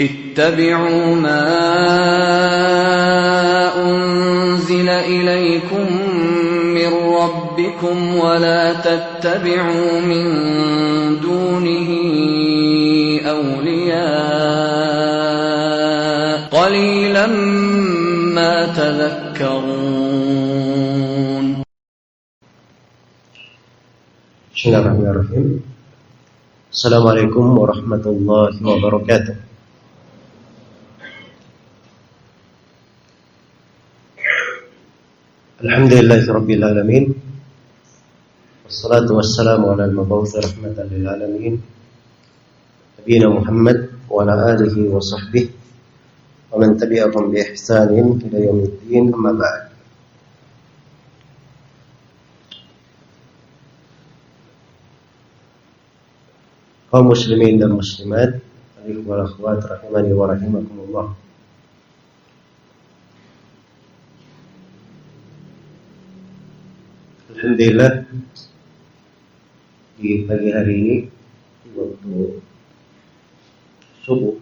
اتبعوا ما أنزل إليكم من ربكم ولا تتبعوا من دونه أولياء. قليلا ما تذكرون. بسم الله الرحمن الرحيم. السلام عليكم ورحمة الله وبركاته. الحمد لله رب العالمين والصلاة والسلام على المبعوث رحمة للعالمين نبينا محمد وعلى آله وصحبه ومن تبعهم بإحسان إلى يوم الدين أما بعد kaum muslimin dan wal akhwat rahimani wa rahimakumullah. Alhamdulillah di pagi hari ini waktu subuh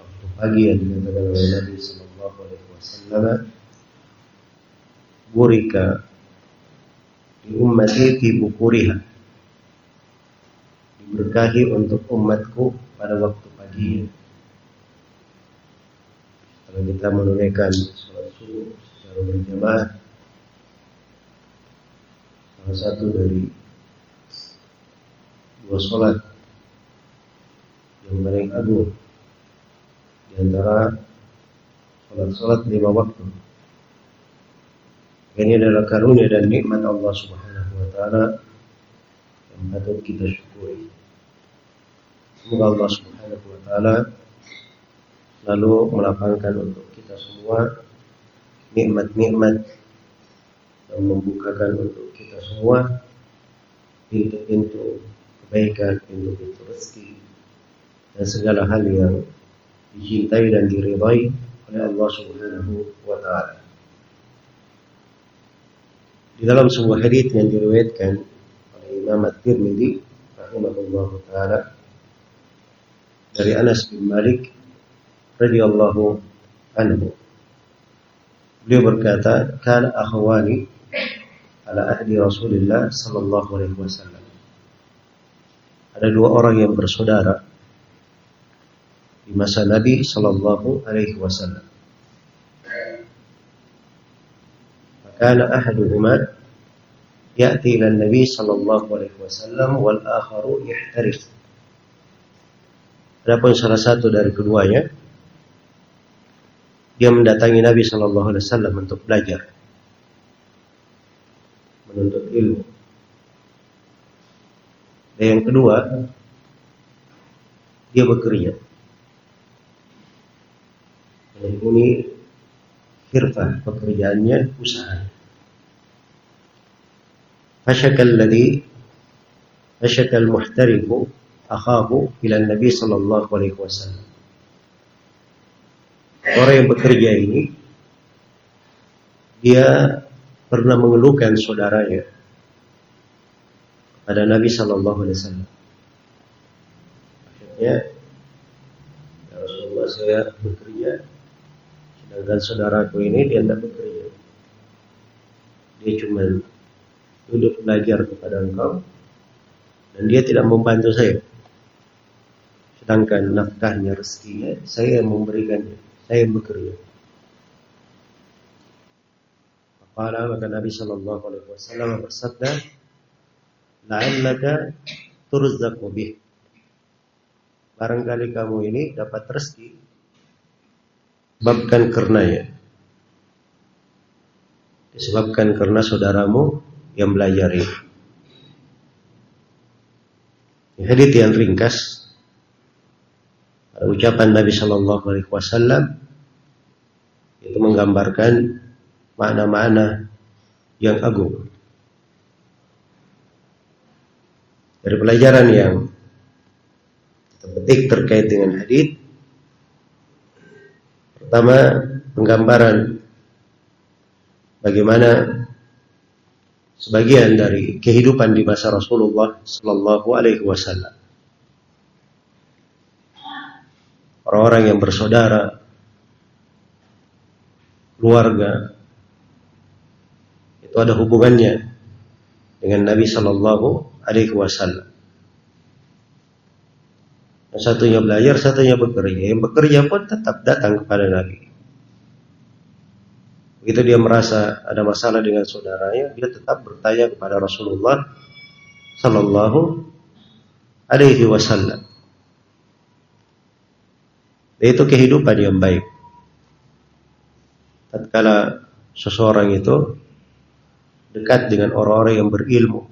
waktu pagi yang dikatakan oleh Nabi Sallallahu Alaihi Wasallam burika di ummati fi bukuriha diberkahi untuk umatku pada waktu pagi setelah kita menunaikan sholat subuh secara berjamaah salah satu dari dua sholat yang paling agung di antara sholat-sholat lima waktu. Ini adalah karunia dan nikmat Allah Subhanahu wa taala yang patut kita syukuri. Semoga Allah Subhanahu wa taala selalu melapangkan untuk kita semua nikmat-nikmat dan membukakan untuk kita semua pintu-pintu kebaikan, pintu-pintu rezeki dan segala hal yang dicintai dan diridhai oleh Allah Subhanahu wa taala. Di dalam sebuah hadis yang diriwayatkan oleh Imam At-Tirmidzi rahimahullah taala dari Anas bin Malik radhiyallahu anhu. Beliau berkata, "Kana akhwani ala ahdi Rasulullah sallallahu alaihi wasallam." Ada dua orang yang bersaudara di masa Nabi sallallahu alaihi wasallam. Maka ahaduhuma ya'ti ila Nabi sallallahu alaihi wasallam wal akharu yahtarif. Adapun salah satu dari keduanya dia mendatangi Nabi sallallahu alaihi wasallam untuk belajar menuntut ilmu. Dan yang kedua, dia bekerja. Dan ini firfah pekerjaannya usaha. Fasyakal ladhi fasyakal muhtarifu akhahu ila Nabi sallallahu alaihi wasallam. Orang yang bekerja ini dia pernah mengeluhkan saudaranya pada Nabi Shallallahu Alaihi Wasallam. Akhirnya, ya Rasulullah saya bekerja, sedangkan saudaraku ini dia tidak bekerja. Dia cuma duduk belajar kepada engkau dan dia tidak membantu saya. Sedangkan nafkahnya, rezekinya, saya yang memberikannya, saya yang bekerja. Maka maka Nabi Shallallahu Alaihi Wasallam bersabda, "La'allaka turzaqu bih." Barangkali kamu ini dapat rezeki sebabkan karenanya. Disebabkan karena saudaramu yang belajar ini. Hadis yang ringkas ucapan Nabi Shallallahu Alaihi Wasallam itu menggambarkan makna-makna yang agung. Dari pelajaran yang kita petik terkait dengan hadis pertama penggambaran bagaimana sebagian dari kehidupan di masa Rasulullah Sallallahu Alaihi Wasallam. orang-orang yang bersaudara, keluarga, itu ada hubungannya dengan Nabi Shallallahu Alaihi Wasallam. Satunya belajar, satunya bekerja. Yang bekerja pun tetap datang kepada Nabi. Begitu dia merasa ada masalah dengan saudaranya, dia tetap bertanya kepada Rasulullah Sallallahu Alaihi Wasallam. Itu kehidupan yang baik. Tatkala seseorang itu dekat dengan orang-orang yang berilmu,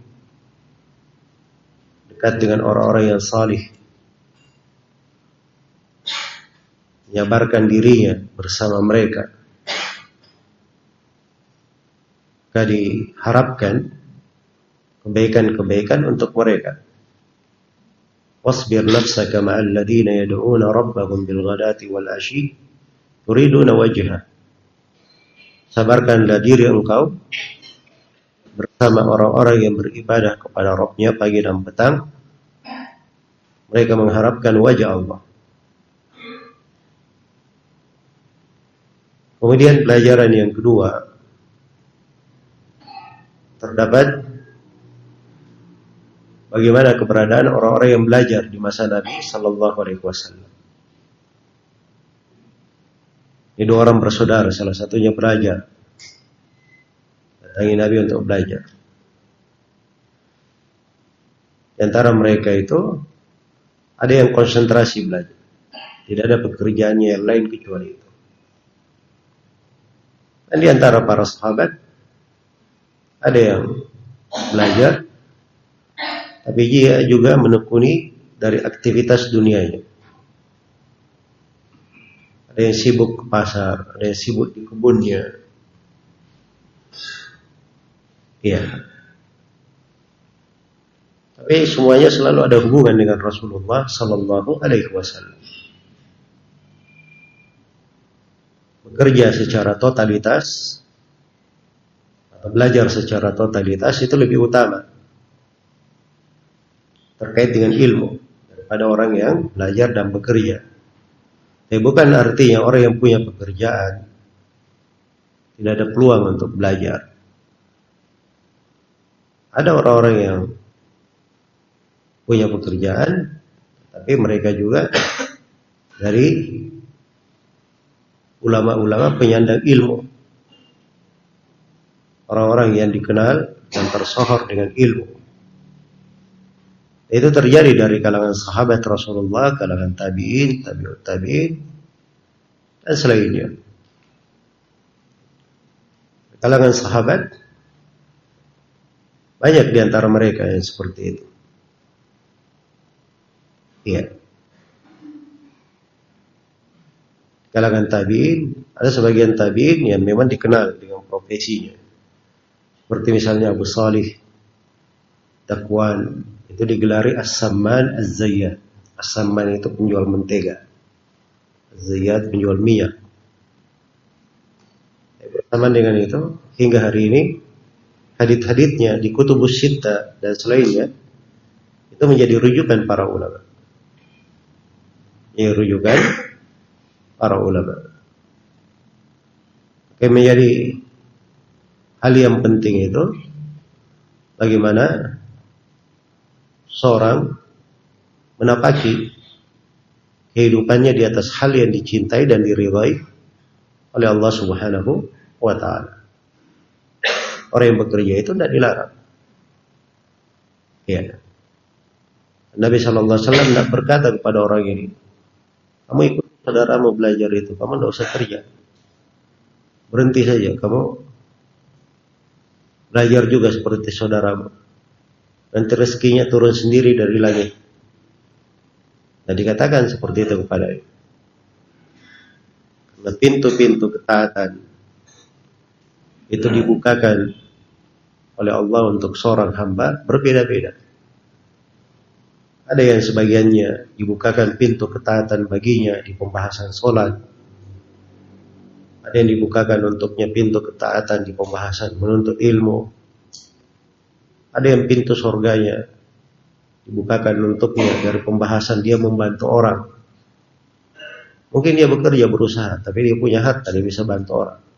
dekat dengan orang-orang yang salih, menyabarkan dirinya bersama mereka. Maka diharapkan kebaikan-kebaikan untuk mereka. Wasbir nafsaka ma'al ladina yad'una rabbahum bil ghadati wal ashi yuriduna wajha. Sabarkanlah diri engkau bersama orang-orang yang beribadah kepada Rabbnya pagi dan petang. Mereka mengharapkan wajah Allah. Kemudian pelajaran yang kedua terdapat bagaimana keberadaan orang-orang yang belajar di masa Nabi Sallallahu Alaihi Wasallam. Ini dua orang bersaudara, salah satunya belajar datangi Nabi untuk belajar. Di antara mereka itu ada yang konsentrasi belajar. Tidak ada pekerjaannya yang lain kecuali itu. Dan di antara para sahabat ada yang belajar tapi dia juga menekuni dari aktivitas dunianya. Ada yang sibuk ke pasar, ada yang sibuk di kebunnya, Iya. Tapi semuanya selalu ada hubungan dengan Rasulullah Sallallahu Alaihi Wasallam. Bekerja secara totalitas atau belajar secara totalitas itu lebih utama terkait dengan ilmu daripada orang yang belajar dan bekerja. Tapi bukan artinya orang yang punya pekerjaan tidak ada peluang untuk belajar. Ada orang-orang yang punya pekerjaan, tapi mereka juga dari ulama-ulama penyandang ilmu. Orang-orang yang dikenal dan tersohor dengan ilmu. Itu terjadi dari kalangan sahabat Rasulullah, kalangan tabi'in, tabi'ut tabi'in, dan selainnya. Kalangan sahabat banyak di antara mereka yang seperti itu. Iya. Kalangan tabiin, ada sebagian tabiin yang memang dikenal dengan profesinya. Seperti misalnya Abu Salih, Dakwan, itu digelari As-Samman Az-Zayyad. As-Samman itu penjual mentega. Az-Zayyad penjual minyak. Bersamaan dengan itu, hingga hari ini hadit-haditnya di kutubus sita dan selainnya itu menjadi rujukan para ulama. Ini rujukan para ulama. Oke, menjadi hal yang penting itu bagaimana seorang menapaki kehidupannya di atas hal yang dicintai dan diridhai oleh Allah Subhanahu wa taala. Orang yang bekerja itu tidak dilarang. Ya. Nabi Shallallahu Alaihi Wasallam tidak berkata kepada orang ini, kamu ikut saudaramu belajar itu, kamu tidak usah kerja, berhenti saja, kamu belajar juga seperti saudaramu. Nanti rezekinya turun sendiri dari langit. Dan dikatakan seperti itu kepada Karena pintu-pintu ketaatan itu dibukakan oleh Allah untuk seorang hamba berbeda-beda. Ada yang sebagiannya dibukakan pintu ketaatan baginya di pembahasan sholat. Ada yang dibukakan untuknya pintu ketaatan di pembahasan menuntut ilmu. Ada yang pintu surganya dibukakan untuknya dari pembahasan dia membantu orang. Mungkin dia bekerja berusaha, tapi dia punya harta, dia bisa bantu orang.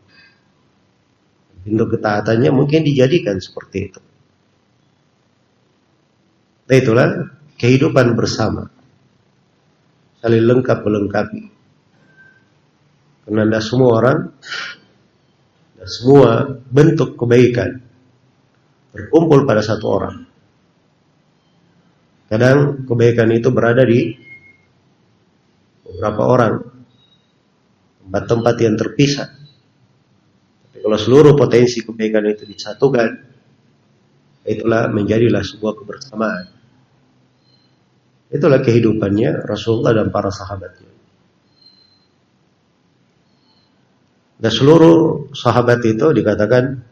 Bentuk ketaatannya mungkin dijadikan seperti itu. Nah itulah kehidupan bersama. Saling lengkap melengkapi. Karena semua orang dan semua bentuk kebaikan berkumpul pada satu orang. Kadang kebaikan itu berada di beberapa orang, tempat-tempat yang terpisah. Kalau seluruh potensi kebaikan itu disatukan, itulah menjadilah sebuah kebersamaan. Itulah kehidupannya Rasulullah dan para sahabatnya. Dan seluruh sahabat itu dikatakan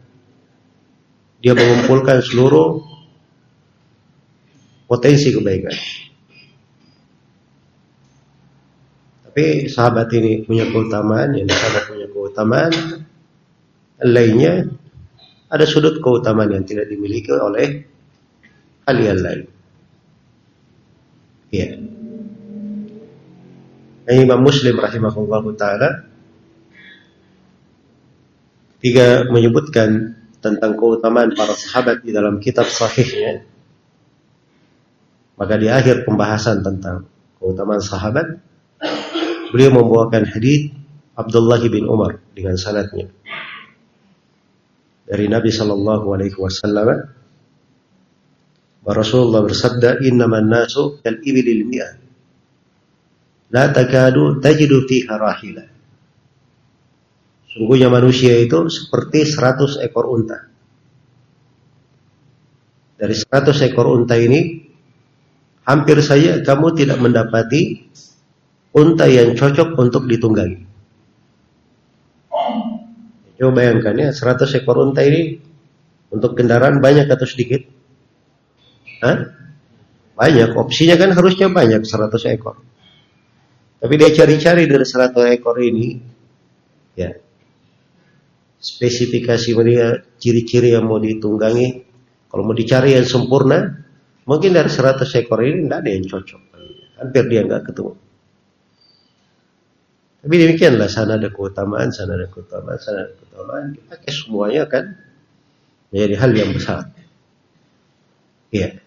dia mengumpulkan seluruh potensi kebaikan. Tapi sahabat ini punya keutamaan, yang sahabat punya keutamaan lainnya ada sudut keutamaan yang tidak dimiliki oleh kalian lain. Iya. Nah, Imam Muslim rahimahullah taala tiga menyebutkan tentang keutamaan para sahabat di dalam kitab sahihnya. Maka di akhir pembahasan tentang keutamaan sahabat, beliau membawakan hadis Abdullah bin Umar dengan sanadnya dari Nabi Shallallahu Alaihi Wasallam. Rasulullah bersabda, "Innaman nasu kal ibilil mi'ah, la takadu tajidu fiha rahilah." Sungguhnya manusia itu seperti 100 ekor unta. Dari 100 ekor unta ini, hampir saja kamu tidak mendapati unta yang cocok untuk ditunggangi. Coba bayangkan ya, 100 ekor unta ini untuk kendaraan banyak atau sedikit? Hah? Banyak, opsinya kan harusnya banyak 100 ekor. Tapi dia cari-cari dari 100 ekor ini, ya spesifikasi dia, ciri-ciri yang mau ditunggangi. Kalau mau dicari yang sempurna, mungkin dari 100 ekor ini tidak ada yang cocok. Hampir dia nggak ketemu. Tapi demikianlah sana ada keutamaan, sana ada keutamaan, sana ada keutamaan. Dipakai semuanya kan menjadi hal yang besar. Iya.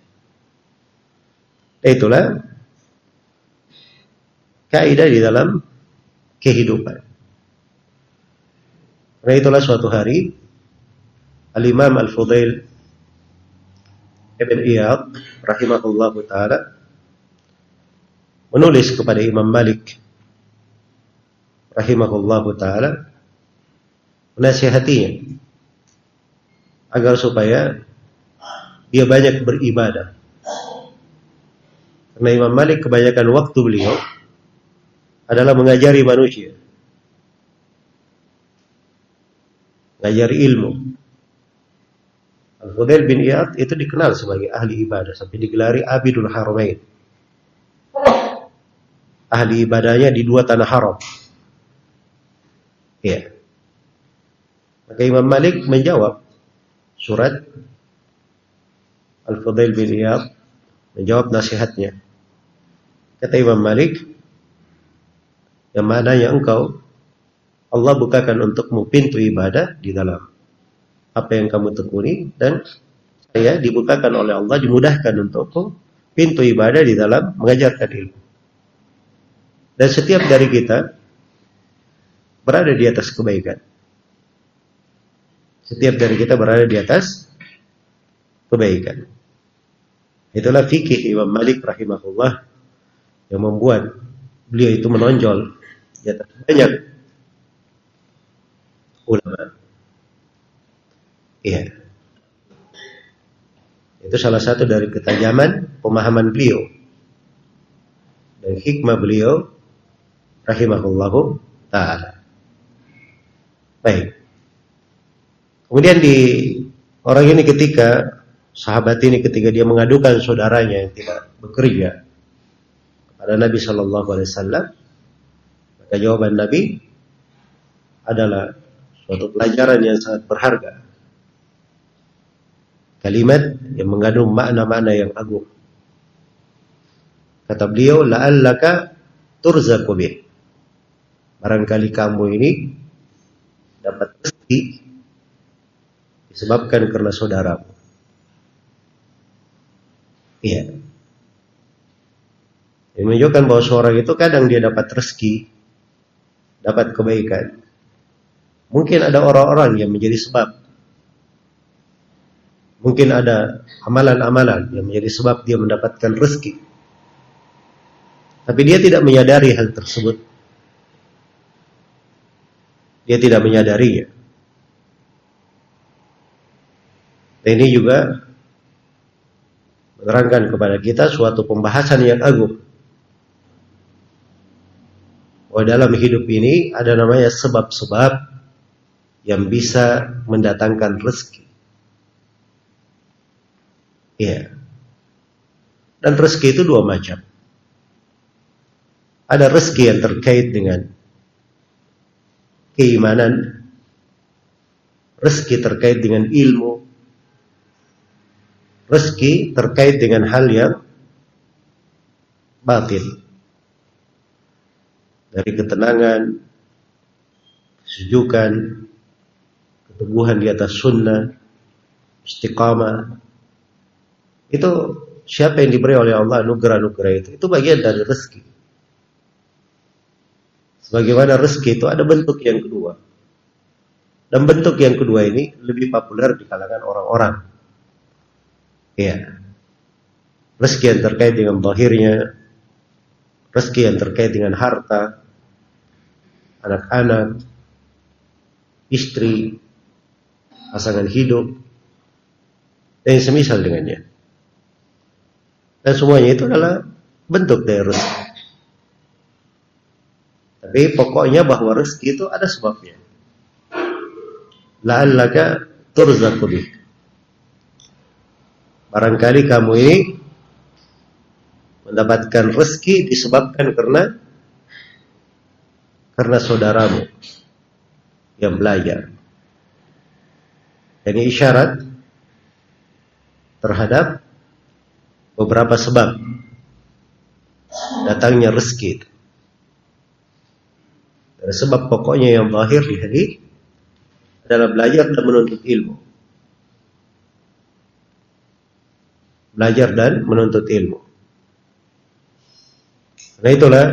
Itulah kaidah di dalam kehidupan. Karena itulah suatu hari Al-Imam Al-Fudail Ibn Iyad rahimahullah taala menulis kepada Imam Malik rahimahullah taala menasihatinya agar supaya dia banyak beribadah. Karena Imam Malik kebanyakan waktu beliau adalah mengajari manusia. ngajari ilmu. Al-Fudail bin Iyad itu dikenal sebagai ahli ibadah sampai digelari Abidul Haramain. Ahli ibadahnya di dua tanah haram. Ya. Maka Imam Malik menjawab surat Al-Fudail bin Iyad menjawab nasihatnya. Kata Imam Malik, yang mana yang engkau Allah bukakan untukmu pintu ibadah di dalam apa yang kamu tekuni dan saya dibukakan oleh Allah dimudahkan untukku pintu ibadah di dalam mengajarkan ilmu. Dan setiap dari kita berada di atas kebaikan. Setiap dari kita berada di atas kebaikan. Itulah fikih Imam Malik rahimahullah yang membuat beliau itu menonjol di atas banyak ulama. Iya. Itu salah satu dari ketajaman pemahaman beliau dan hikmah beliau rahimahullahu taala. Baik. Kemudian di orang ini ketika sahabat ini ketika dia mengadukan saudaranya yang tidak bekerja kepada Nabi Shallallahu Alaihi Wasallam, maka jawaban Nabi adalah suatu pelajaran yang sangat berharga. Kalimat yang mengandung makna-makna yang agung. Kata beliau, la'allaka turzaqu bih. Barangkali kamu ini dapat rezeki disebabkan karena saudaramu. Iya. Ini menunjukkan bahwa seorang itu kadang dia dapat rezeki, dapat kebaikan. Mungkin ada orang-orang yang menjadi sebab. Mungkin ada amalan-amalan yang menjadi sebab dia mendapatkan rezeki. Tapi dia tidak menyadari hal tersebut. Dia tidak menyadarinya. Dan ini juga menerangkan kepada kita suatu pembahasan yang agung. Bahwa dalam hidup ini ada namanya sebab-sebab yang bisa mendatangkan rezeki. Iya. Dan rezeki itu dua macam. Ada rezeki yang terkait dengan keimanan, rezeki terkait dengan ilmu, rezeki terkait dengan hal yang batin. Dari ketenangan, kesejukan, keteguhan di atas sunnah, istiqamah. Itu siapa yang diberi oleh Allah anugerah-anugerah itu? Itu bagian dari rezeki. Sebagaimana rezeki itu ada bentuk yang kedua. Dan bentuk yang kedua ini lebih populer di kalangan orang-orang. Ya. Rezeki yang terkait dengan bahirnya, rezeki yang terkait dengan harta, anak-anak, istri, pasangan hidup, dan semisal dengannya. Dan semuanya itu adalah bentuk dari rezeki. Tapi pokoknya bahwa rezeki itu ada sebabnya. La'allaka turzaqu bih. Barangkali kamu ini mendapatkan rezeki disebabkan karena karena saudaramu yang belajar. Ini isyarat terhadap beberapa sebab datangnya rezeki itu. Sebab pokoknya yang lahir di hari adalah belajar dan menuntut ilmu. Belajar dan menuntut ilmu. Nah itulah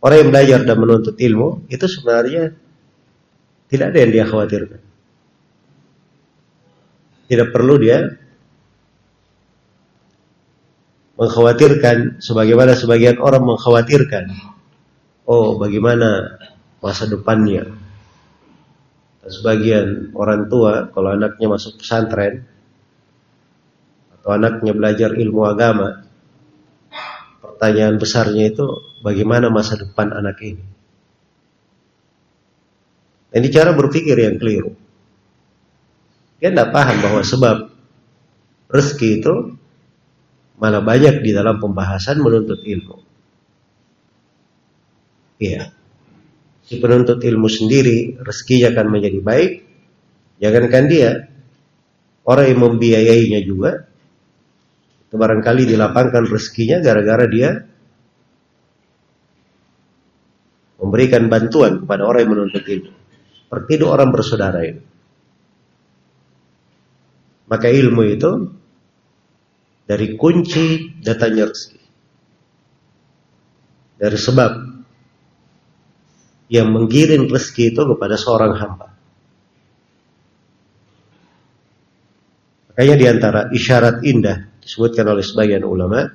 orang yang belajar dan menuntut ilmu itu sebenarnya tidak ada yang dia khawatirkan. Tidak perlu dia mengkhawatirkan sebagaimana sebagian orang mengkhawatirkan. Oh, bagaimana masa depannya. Sebagian orang tua kalau anaknya masuk pesantren atau anaknya belajar ilmu agama, pertanyaan besarnya itu bagaimana masa depan anak ini. Ini cara berpikir yang keliru. Dia tidak paham bahwa sebab rezeki itu malah banyak di dalam pembahasan menuntut ilmu. Iya si penuntut ilmu sendiri rezekinya akan menjadi baik, jangankan dia, orang yang membiayainya juga, itu barangkali dilapangkan rezekinya gara-gara dia memberikan bantuan kepada orang yang menuntut ilmu. Seperti itu orang bersaudara ini. Maka ilmu itu dari kunci datanya rezeki. Dari sebab yang menggiring rezeki itu kepada seorang hamba. Makanya di antara isyarat indah disebutkan oleh sebagian ulama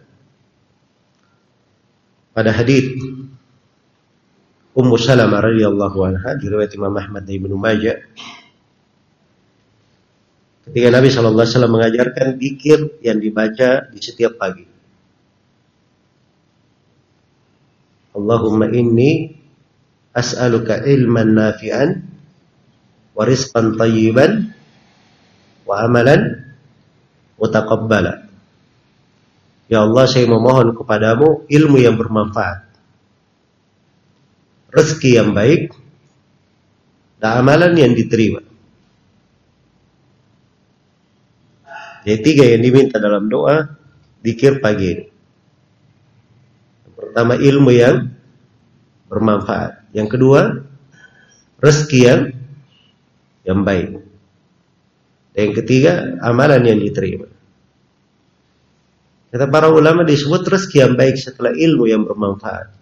pada hadis Ummu Salamah radhiyallahu anha diriwayat Imam Ahmad dan Ibnu Majah ketika Nabi sallallahu alaihi wasallam mengajarkan zikir yang dibaca di setiap pagi. Allahumma inni as'aluka ilman nafi'an wa rizqan tayyiban wa amalan mutaqabbala. Ya Allah, saya memohon kepadamu ilmu yang bermanfaat. Rezeki yang baik dan amalan yang diterima. Jadi tiga yang diminta dalam doa dikir pagi ini. Pertama ilmu yang bermanfaat. Yang kedua, rezeki yang yang baik. Dan yang ketiga, amalan yang diterima. Kata para ulama disebut rezeki yang baik setelah ilmu yang bermanfaat.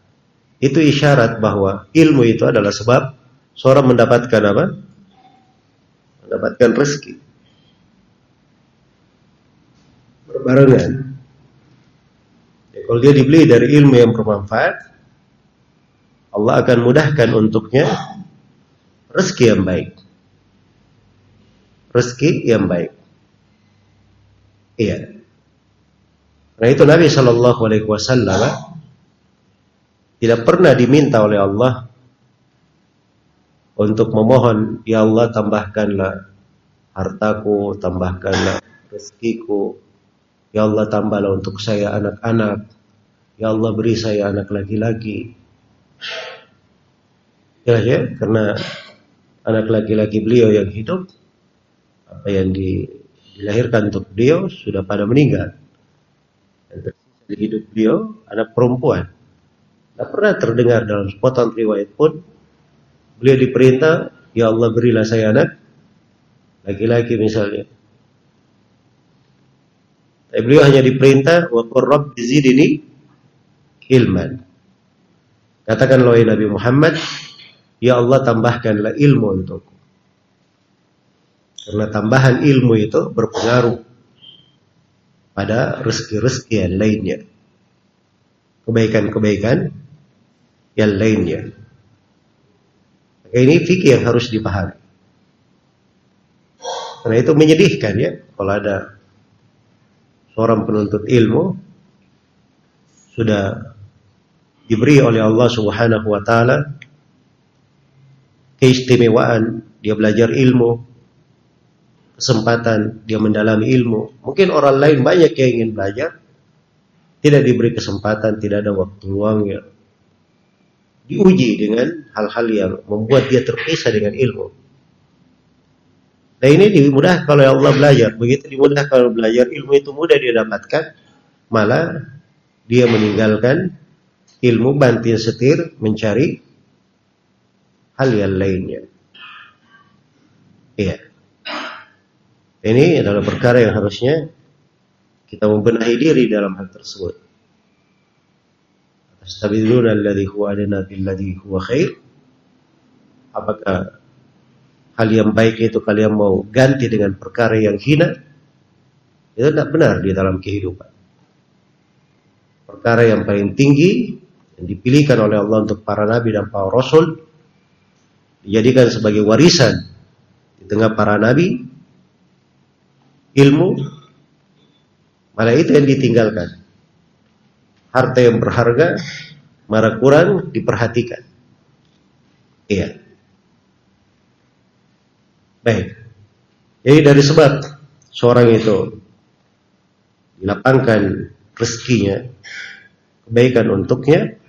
Itu isyarat bahwa ilmu itu adalah sebab seorang mendapatkan apa? Mendapatkan rezeki. Berbarengan. Ya, kalau dia dibeli dari ilmu yang bermanfaat, Allah akan mudahkan untuknya rezeki yang baik. Rezeki yang baik. Iya. Karena itu Nabi Shallallahu Alaihi Wasallam tidak pernah diminta oleh Allah untuk memohon, Ya Allah tambahkanlah hartaku, tambahkanlah rezekiku, Ya Allah tambahlah untuk saya anak-anak, Ya Allah beri saya anak laki-laki. Ya, ya, karena anak laki-laki beliau yang hidup, apa yang dilahirkan untuk beliau sudah pada meninggal. Dan tersisa di hidup beliau anak perempuan. Tidak pernah terdengar dalam sepotong riwayat pun beliau diperintah, ya Allah berilah saya anak laki-laki misalnya. Tapi beliau hanya diperintah wa qurrab zidni ilman. Katakan oleh Nabi Muhammad, ya Allah tambahkanlah ilmu untukku. Karena tambahan ilmu itu berpengaruh pada rezeki-rezeki yang lainnya. Kebaikan-kebaikan yang lainnya. Ini fikih yang harus dipahami. Karena itu menyedihkan ya kalau ada seorang penuntut ilmu sudah diberi oleh Allah Subhanahu wa taala keistimewaan dia belajar ilmu kesempatan dia mendalami ilmu mungkin orang lain banyak yang ingin belajar tidak diberi kesempatan tidak ada waktu luangnya diuji dengan hal-hal yang membuat dia terpisah dengan ilmu. Nah ini dimudahkan kalau Allah belajar. Begitu dimudahkan kalau belajar, ilmu itu mudah dia dapatkan. Malah dia meninggalkan ilmu banting setir mencari hal yang lainnya. Iya. Ini adalah perkara yang harusnya kita membenahi diri dalam hal tersebut. Tastabiduna alladhi huwa adna billadhi huwa khair? Apakah hal yang baik itu kalian mau ganti dengan perkara yang hina? Itu tidak benar di dalam kehidupan. Perkara yang paling tinggi yang dipilihkan oleh Allah untuk para nabi dan para rasul dijadikan sebagai warisan di tengah para nabi ilmu malah itu yang ditinggalkan harta yang berharga marah kurang diperhatikan. Iya. Baik. Jadi dari sebab seorang itu dilapangkan rezekinya, kebaikan untuknya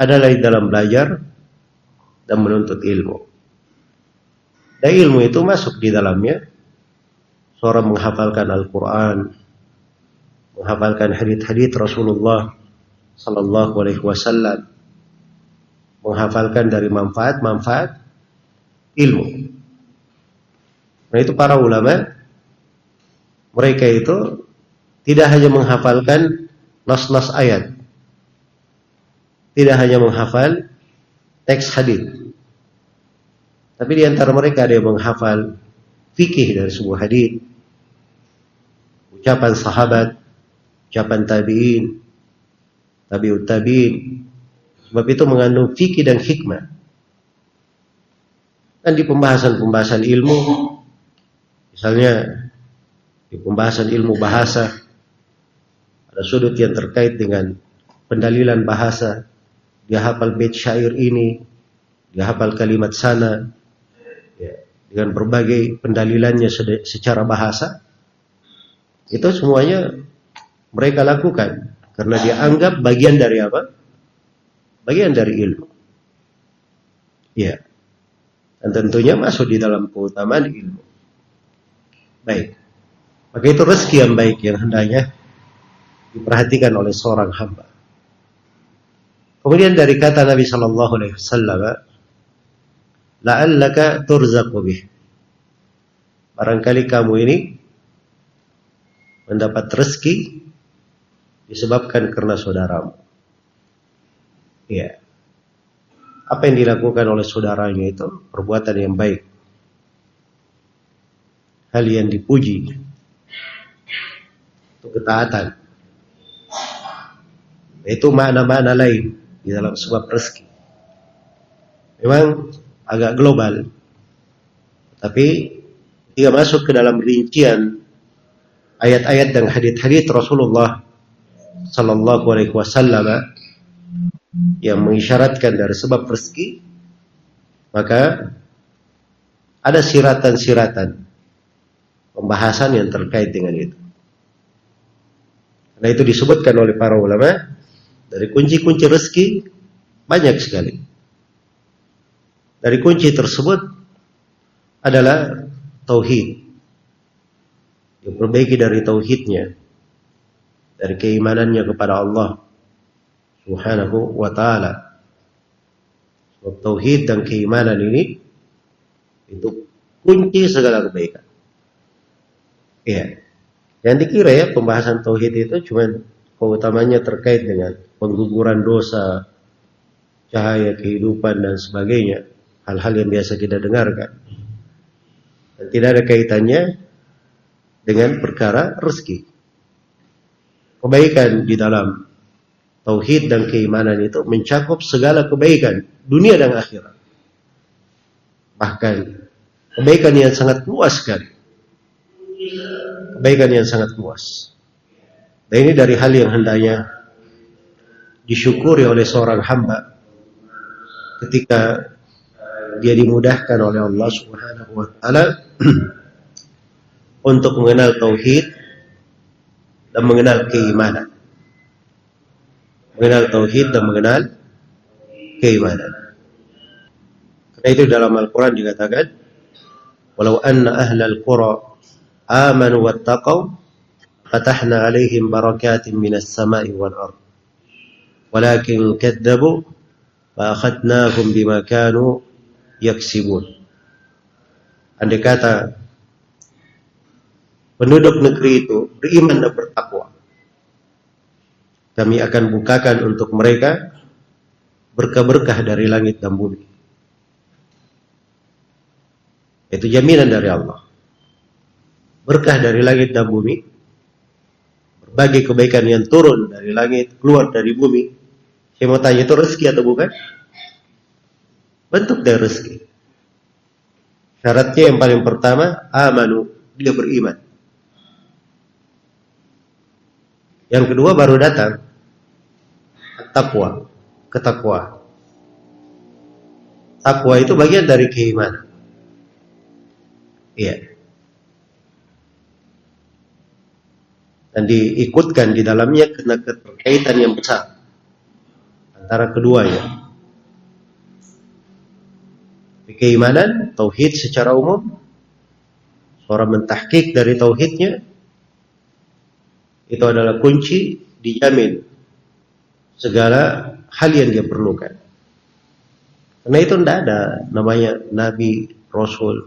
adalah di dalam belajar dan menuntut ilmu. Dan ilmu itu masuk di dalamnya seorang menghafalkan Al-Quran, menghafalkan hadith-hadith Rasulullah Sallallahu Alaihi Wasallam, menghafalkan dari manfaat-manfaat ilmu. Nah itu para ulama, mereka itu tidak hanya menghafalkan nas-nas ayat, tidak hanya menghafal teks hadith, tapi di antara mereka ada yang menghafal fikih dari sebuah hadith, ucapan sahabat, ucapan tabi'in, tabi'ut tabi'in. Sebab itu mengandung fikih dan hikmah. Dan di pembahasan-pembahasan ilmu, misalnya di pembahasan ilmu bahasa, ada sudut yang terkait dengan pendalilan bahasa, dia hafal bait syair ini, dia hafal kalimat sana, ya, dengan berbagai pendalilannya secara bahasa, itu semuanya mereka lakukan karena dia anggap bagian dari apa? Bagian dari ilmu. Ya. Dan tentunya masuk di dalam keutamaan ilmu. Baik. Maka itu rezeki yang baik yang hendaknya diperhatikan oleh seorang hamba. Kemudian dari kata Nabi Shallallahu Alaihi Wasallam, la'allaka turzaqu bih. Barangkali kamu ini mendapat rezeki disebabkan karena saudaramu. Iya. Apa yang dilakukan oleh saudaranya itu perbuatan yang baik. Hal yang dipuji. Itu ketaatan. Itu makna-makna lain di dalam sebab rezeki. Memang agak global. Tapi jika masuk ke dalam rincian ayat-ayat dan hadith-hadith Rasulullah sallallahu alaihi wasallam yang mengisyaratkan dari sebab rezeki maka ada siratan-siratan pembahasan yang terkait dengan itu. Karena itu disebutkan oleh para ulama dari kunci-kunci rezeki banyak sekali. Dari kunci tersebut adalah tauhid. Yang perbaiki dari tauhidnya. Dari keimanannya kepada Allah Subhanahu wa taala. Sebab tauhid dan keimanan ini itu kunci segala kebaikan. Iya. Yang dikira ya pembahasan tauhid itu cuma keutamanya terkait dengan pengguguran dosa, cahaya kehidupan dan sebagainya, hal-hal yang biasa kita dengarkan. Dan tidak ada kaitannya dengan perkara rezeki. Kebaikan di dalam tauhid dan keimanan itu mencakup segala kebaikan dunia dan akhirat. Bahkan kebaikan yang sangat luas sekali. Kebaikan yang sangat luas. Dan ini dari hal yang hendaknya disyukuri oleh seorang hamba ketika dia dimudahkan oleh Allah Subhanahu wa taala untuk mengenal tauhid dan mengenal keimanan. Mengenal tauhid dan mengenal keimanan. Karena itu dalam Al-Qur'an dikatakan, "Walau anna ahlal qura amanu wattaqau barakatin minas sama'i wal ardh." walakin kadzabu fa akhadnahum bima kanu yaksibun andai kata penduduk negeri itu beriman dan bertakwa kami akan bukakan untuk mereka berkah-berkah dari langit dan bumi. Itu jaminan dari Allah. Berkah dari langit dan bumi berbagai kebaikan yang turun dari langit keluar dari bumi saya mau tanya itu rezeki atau bukan? Bentuk dari rezeki. Syaratnya yang paling pertama, amanu, dia beriman. Yang kedua baru datang takwa, ketakwa. Takwa itu bagian dari keimanan. Iya. Dan diikutkan di dalamnya kena keterkaitan yang besar antara keduanya. Keimanan, tauhid secara umum, seorang mentahkik dari tauhidnya, itu adalah kunci dijamin segala hal yang dia perlukan. Karena itu tidak ada namanya Nabi, Rasul,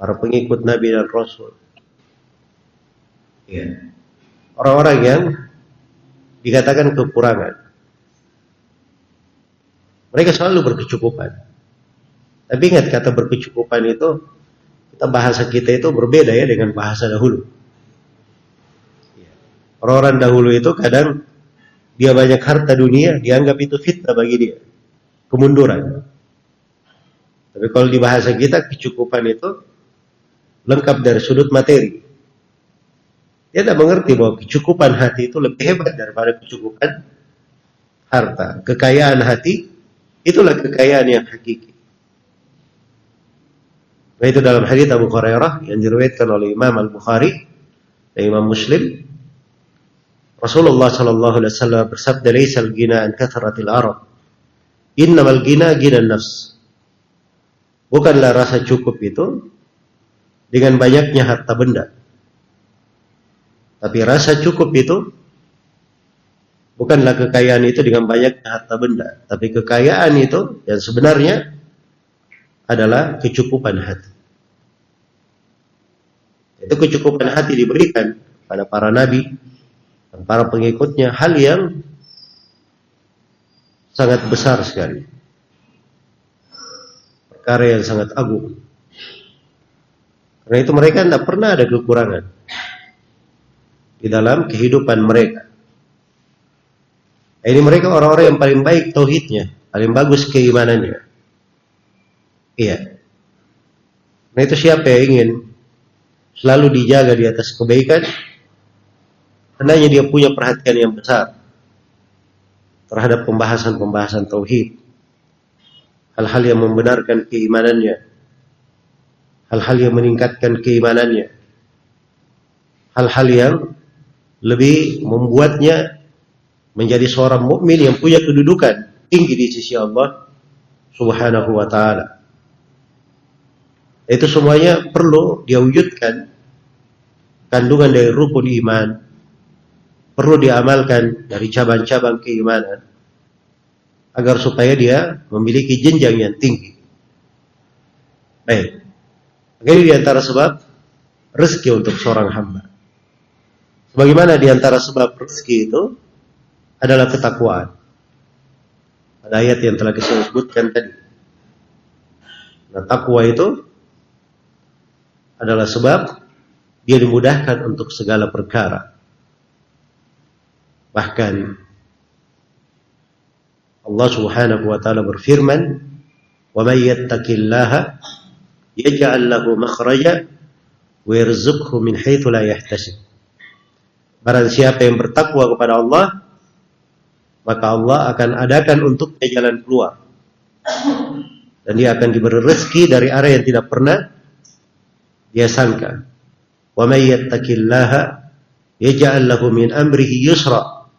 para pengikut Nabi dan Rasul. Ya. Orang-orang yang dikatakan kekurangan. Mereka selalu berkecukupan. Tapi ingat kata berkecukupan itu kita bahasa kita itu berbeda ya dengan bahasa dahulu. Orang-orang dahulu itu kadang dia banyak harta dunia dianggap itu fitnah bagi dia. Kemunduran. Tapi kalau di bahasa kita kecukupan itu lengkap dari sudut materi. Dia tidak mengerti bahwa kecukupan hati itu lebih hebat daripada kecukupan harta. Kekayaan hati itulah kekayaan yang hakiki. Nah itu dalam hadis Abu Hurairah yang diriwayatkan oleh Imam Al Bukhari dan Imam Muslim. Rasulullah Sallallahu Alaihi Wasallam bersabda, "Laisa al-gina an kathratil arab, innamal gina gina nafs." Bukanlah rasa cukup itu dengan banyaknya harta benda. Tapi rasa cukup itu bukanlah kekayaan itu dengan banyak harta benda, tapi kekayaan itu yang sebenarnya adalah kecukupan hati. Itu kecukupan hati diberikan pada para nabi dan para pengikutnya hal yang sangat besar sekali. Perkara yang sangat agung. Karena itu mereka tidak pernah ada kekurangan di dalam kehidupan mereka. Ini mereka orang-orang yang paling baik tauhidnya, paling bagus keimanannya. Iya. Nah itu siapa yang ingin selalu dijaga di atas kebaikan, hendaknya dia punya perhatian yang besar terhadap pembahasan-pembahasan tauhid. Hal-hal yang membenarkan keimanannya. Hal-hal yang meningkatkan keimanannya. Hal-hal yang lebih membuatnya menjadi seorang mukmin yang punya kedudukan tinggi di sisi Allah Subhanahu wa taala. Itu semuanya perlu dia wujudkan kandungan dari rukun iman perlu diamalkan dari cabang-cabang keimanan agar supaya dia memiliki jenjang yang tinggi. Baik. Ini di antara sebab rezeki untuk seorang hamba. Sebagaimana di antara sebab rezeki itu adalah ketakwaan. Ada ayat yang telah kita sebutkan tadi. Nah, takwa itu adalah sebab dia dimudahkan untuk segala perkara. Bahkan Allah Subhanahu wa taala berfirman, "Wa may yattaqillaha yaj'al lahu makhraja wa yarzuqhu min haitsu la yahtasib." Barang siapa yang bertakwa kepada Allah, maka Allah akan adakan untuknya jalan keluar. Dan dia akan diberi rezeki dari arah yang tidak pernah dia sangka. Wa may yattaqillaha yaj'al lahu min amrihi yusra.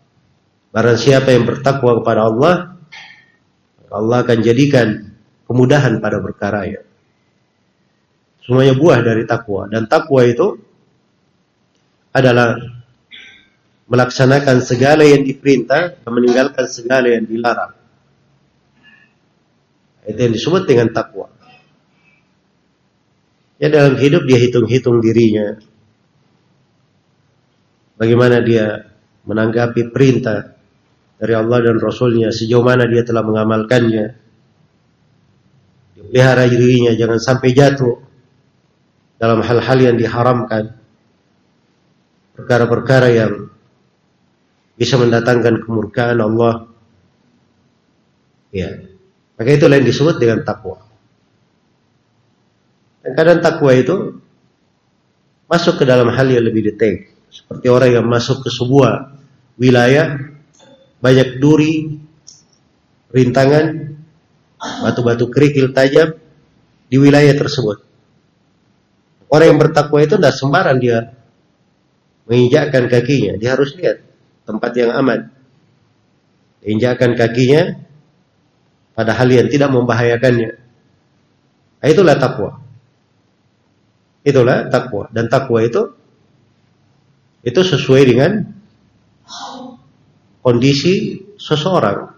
Barang siapa yang bertakwa kepada Allah, Allah akan jadikan kemudahan pada perkara ya. Semuanya buah dari takwa dan takwa itu adalah melaksanakan segala yang diperintah dan meninggalkan segala yang dilarang. Itu yang disebut dengan takwa. Ya dalam hidup dia hitung-hitung dirinya. Bagaimana dia menanggapi perintah dari Allah dan Rasulnya, sejauh mana dia telah mengamalkannya. Pelihara dirinya jangan sampai jatuh dalam hal-hal yang diharamkan. Perkara-perkara yang bisa mendatangkan kemurkaan Allah. Ya. Maka itu lain disebut dengan takwa. Dan kadang takwa itu masuk ke dalam hal yang lebih detail. Seperti orang yang masuk ke sebuah wilayah banyak duri, rintangan, batu-batu kerikil tajam di wilayah tersebut. Orang yang bertakwa itu tidak sembarang dia menginjakkan kakinya, dia harus lihat tempat yang aman. Injakan kakinya pada hal yang tidak membahayakannya. Itulah takwa. Itulah takwa dan takwa itu itu sesuai dengan kondisi seseorang.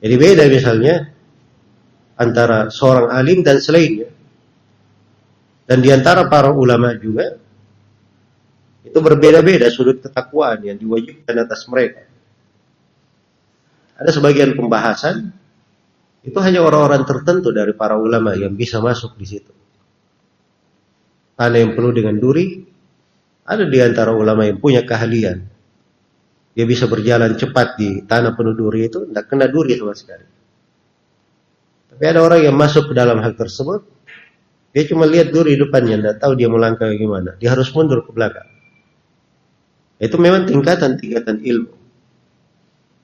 Jadi beda misalnya antara seorang alim dan selainnya. Dan di antara para ulama juga itu berbeda-beda sudut ketakwaan yang diwajibkan atas mereka. Ada sebagian pembahasan itu hanya orang-orang tertentu dari para ulama yang bisa masuk di situ. Ada yang penuh dengan duri, ada di antara ulama yang punya keahlian. Dia bisa berjalan cepat di tanah penuh duri itu, tidak kena duri sama sekali. Tapi ada orang yang masuk ke dalam hal tersebut, dia cuma lihat duri depannya, tidak tahu dia melangkah gimana. Dia harus mundur ke belakang. Itu memang tingkatan-tingkatan ilmu.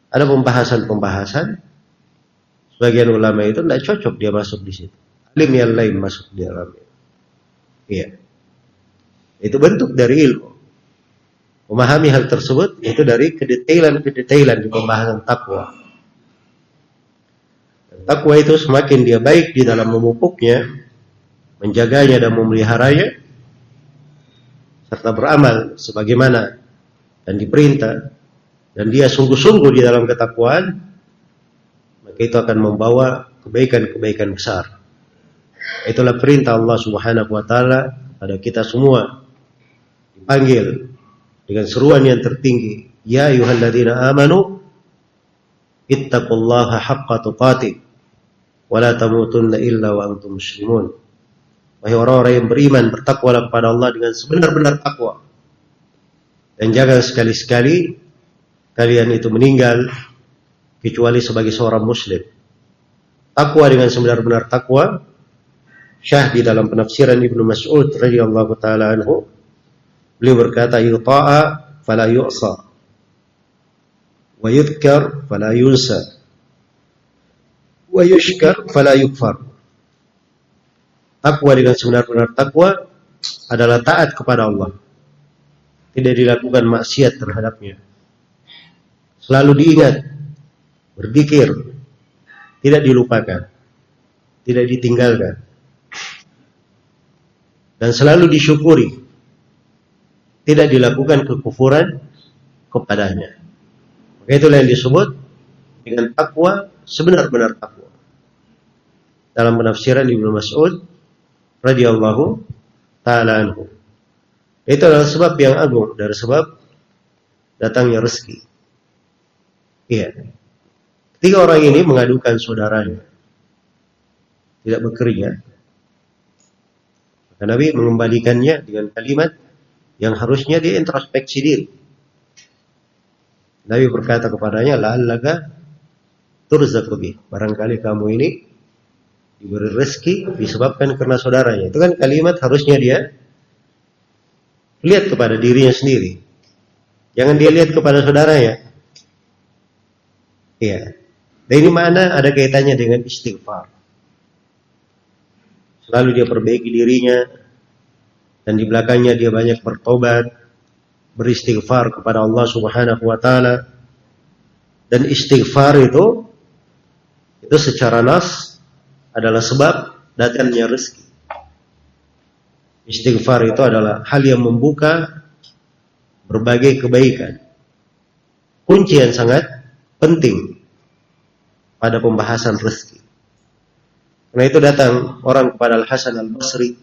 Ada pembahasan-pembahasan. Sebagian ulama itu tidak cocok dia masuk di situ. Alim yang lain masuk di dalamnya. Iya. Itu bentuk dari ilmu. Memahami hal tersebut itu dari kedetailan-kedetailan di pembahasan takwa. Takwa itu semakin dia baik di dalam memupuknya, menjaganya dan memeliharanya, serta beramal sebagaimana dan diperintah dan dia sungguh-sungguh di dalam ketakwaan, maka itu akan membawa kebaikan-kebaikan besar. Itulah perintah Allah Subhanahu wa taala pada kita semua dipanggil dengan seruan yang tertinggi, ya ayyuhalladzina amanu ittaqullaha haqqa tuqatih wa la tamutunna illa wa antum muslimun. Wahai orang-orang yang beriman, bertakwalah kepada Allah dengan sebenar-benar takwa. Dan jangan sekali-sekali kalian itu meninggal kecuali sebagai seorang muslim. Takwa dengan sebenar-benar takwa syah di dalam penafsiran Ibnu Mas'ud radhiyallahu taala anhu. Beliau berkata yuta'a fala yu'sa. Wa yudhkar fala yunsa. Wa yushkar fala yukfar. Takwa dengan sebenar-benar takwa adalah taat kepada Allah tidak dilakukan maksiat terhadapnya selalu diingat, berzikir, tidak dilupakan, tidak ditinggalkan, dan selalu disyukuri, tidak dilakukan kekufuran kepadanya. Maka itulah yang disebut dengan takwa sebenar-benar takwa. Dalam penafsiran Ibnu Mas'ud radhiyallahu taala anhu. Itu adalah sebab yang agung dari sebab datangnya rezeki. Iya. Tiga orang ini mengadukan saudaranya. Tidak bekerja. Maka Nabi mengembalikannya dengan kalimat yang harusnya dia introspeksi diri. Nabi berkata kepadanya, La'allaga turzaqu Barangkali kamu ini diberi rezeki disebabkan karena saudaranya. Itu kan kalimat harusnya dia lihat kepada dirinya sendiri. Jangan dia lihat kepada saudaranya. Iya. Dan ini mana ada kaitannya dengan istighfar. Selalu dia perbaiki dirinya dan di belakangnya dia banyak bertobat, beristighfar kepada Allah Subhanahu wa taala. Dan istighfar itu itu secara nas adalah sebab datangnya rezeki. Istighfar itu adalah hal yang membuka berbagai kebaikan. Kunci yang sangat penting pada pembahasan rezeki. Karena itu datang orang kepada Al Hasan Al Basri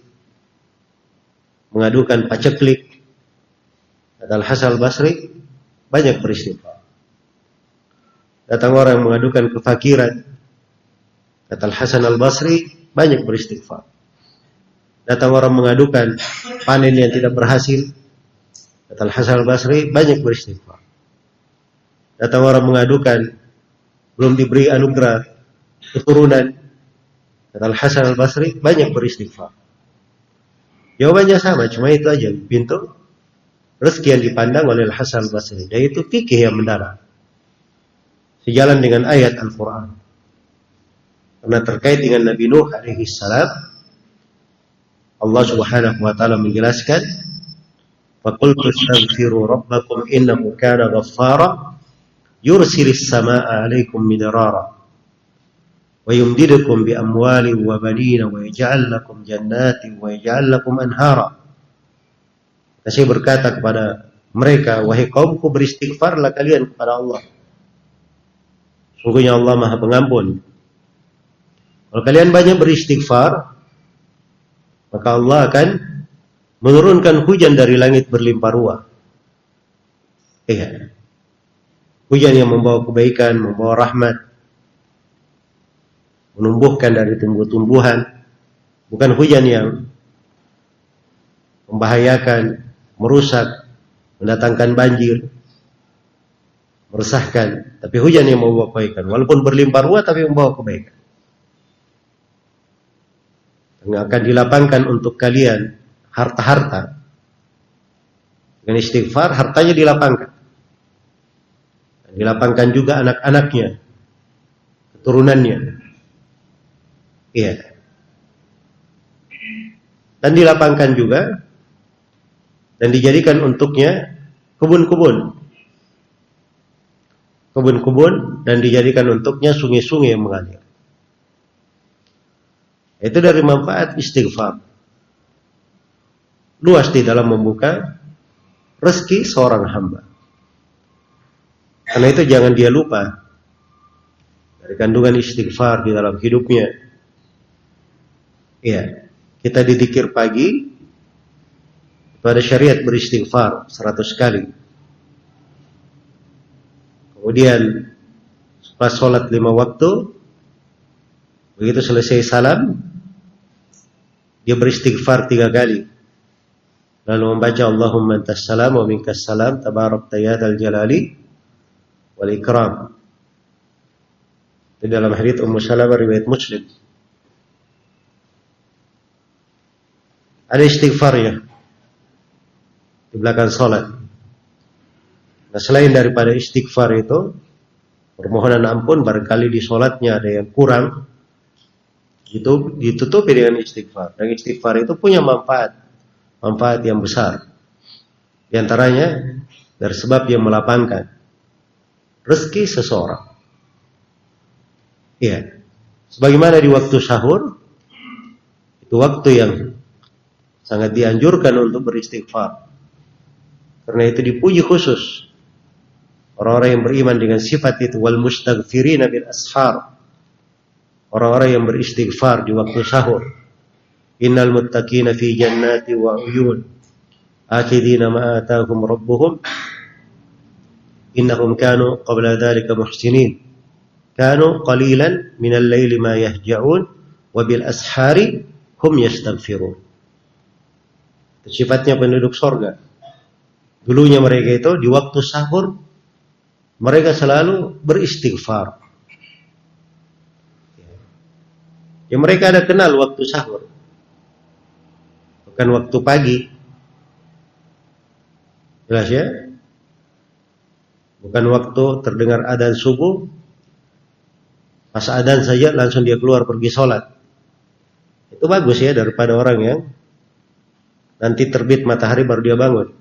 mengadukan paceklik. Kata Al Hasan Al Basri banyak beristighfar. Datang orang mengadukan kefakiran. Kata Al Hasan Al Basri banyak beristighfar. Datang orang mengadukan panen yang tidak berhasil. Kata Hasan Basri banyak beristighfar. Datang orang mengadukan belum diberi anugerah keturunan. Kata Hasan Basri banyak beristighfar. Jawabannya sama, cuma itu aja pintu rezeki yang dipandang oleh Hasan Basri. Dan itu fikih yang mendalam. Sejalan dengan ayat Al-Quran. Karena terkait dengan Nabi Nuh alaihi salam, Allah Subhanahu wa taala menjelaskan, "Faqultu astaghfiru rabbakum innahu kana ghaffara." yursilis samaa alaikum midrara wa yumdidukum bi amwalin wa banina wa yaj'al lakum jannatin wa yaj'al lakum anhara. Saya berkata kepada mereka, wahai kaumku beristighfarlah kalian kepada Allah. Sungguhnya Allah Maha Pengampun. Kalau kalian banyak beristighfar, maka Allah akan menurunkan hujan dari langit berlimpah ruah. Iya. Hujan yang membawa kebaikan, membawa rahmat. Menumbuhkan dari tumbuh-tumbuhan. Bukan hujan yang membahayakan, merusak, mendatangkan banjir, meresahkan. Tapi hujan yang membawa kebaikan. Walaupun berlimpah ruah tapi membawa kebaikan. Yang akan dilapangkan untuk kalian harta-harta. Dengan istighfar hartanya dilapangkan. Dilapangkan juga anak-anaknya, keturunannya. Iya. Dan dilapangkan juga dan dijadikan untuknya kebun-kebun. Kebun-kebun dan dijadikan untuknya sungai-sungai yang mengalir. Itu dari manfaat istighfar. Luas di dalam membuka rezeki seorang hamba. Karena itu jangan dia lupa dari kandungan istighfar di dalam hidupnya. Iya, kita didikir pagi pada syariat beristighfar 100 kali. Kemudian pas sholat lima waktu, begitu selesai salam, dia beristighfar tiga kali. Lalu membaca Allahumma antas salam wa minkas salam tabarak tayyad al jalali wal ikram. Di dalam hadis Ummu Salamah riwayat Muslim. Ada istighfar ya di belakang sholat. Nah selain daripada istighfar itu, permohonan ampun barangkali di sholatnya ada yang kurang, itu ditutupi dengan istighfar. Dan istighfar itu punya manfaat, manfaat yang besar. Di antaranya dari sebab yang melapangkan rezeki seseorang. Iya. Sebagaimana di waktu sahur, itu waktu yang sangat dianjurkan untuk beristighfar. Karena itu dipuji khusus Orang-orang yang beriman dengan sifat itu wal mustaghfirina bil ashar. Orang-orang yang beristighfar di waktu sahur. Innal muttaqina fi jannati wa uyun. Akidina ma atahum rabbuhum. Innahum kanu qabla dhalika muhsinin. Kanu qalilan min al-layli ma yahja'un wa bil ashari hum yastaghfirun. Sifatnya penduduk sorga. Dulunya mereka itu di waktu sahur mereka selalu beristighfar. Ya mereka ada kenal waktu sahur. Bukan waktu pagi. Jelas ya? Bukan waktu terdengar adzan subuh. Pas adzan saja langsung dia keluar pergi sholat. Itu bagus ya daripada orang yang nanti terbit matahari baru dia bangun.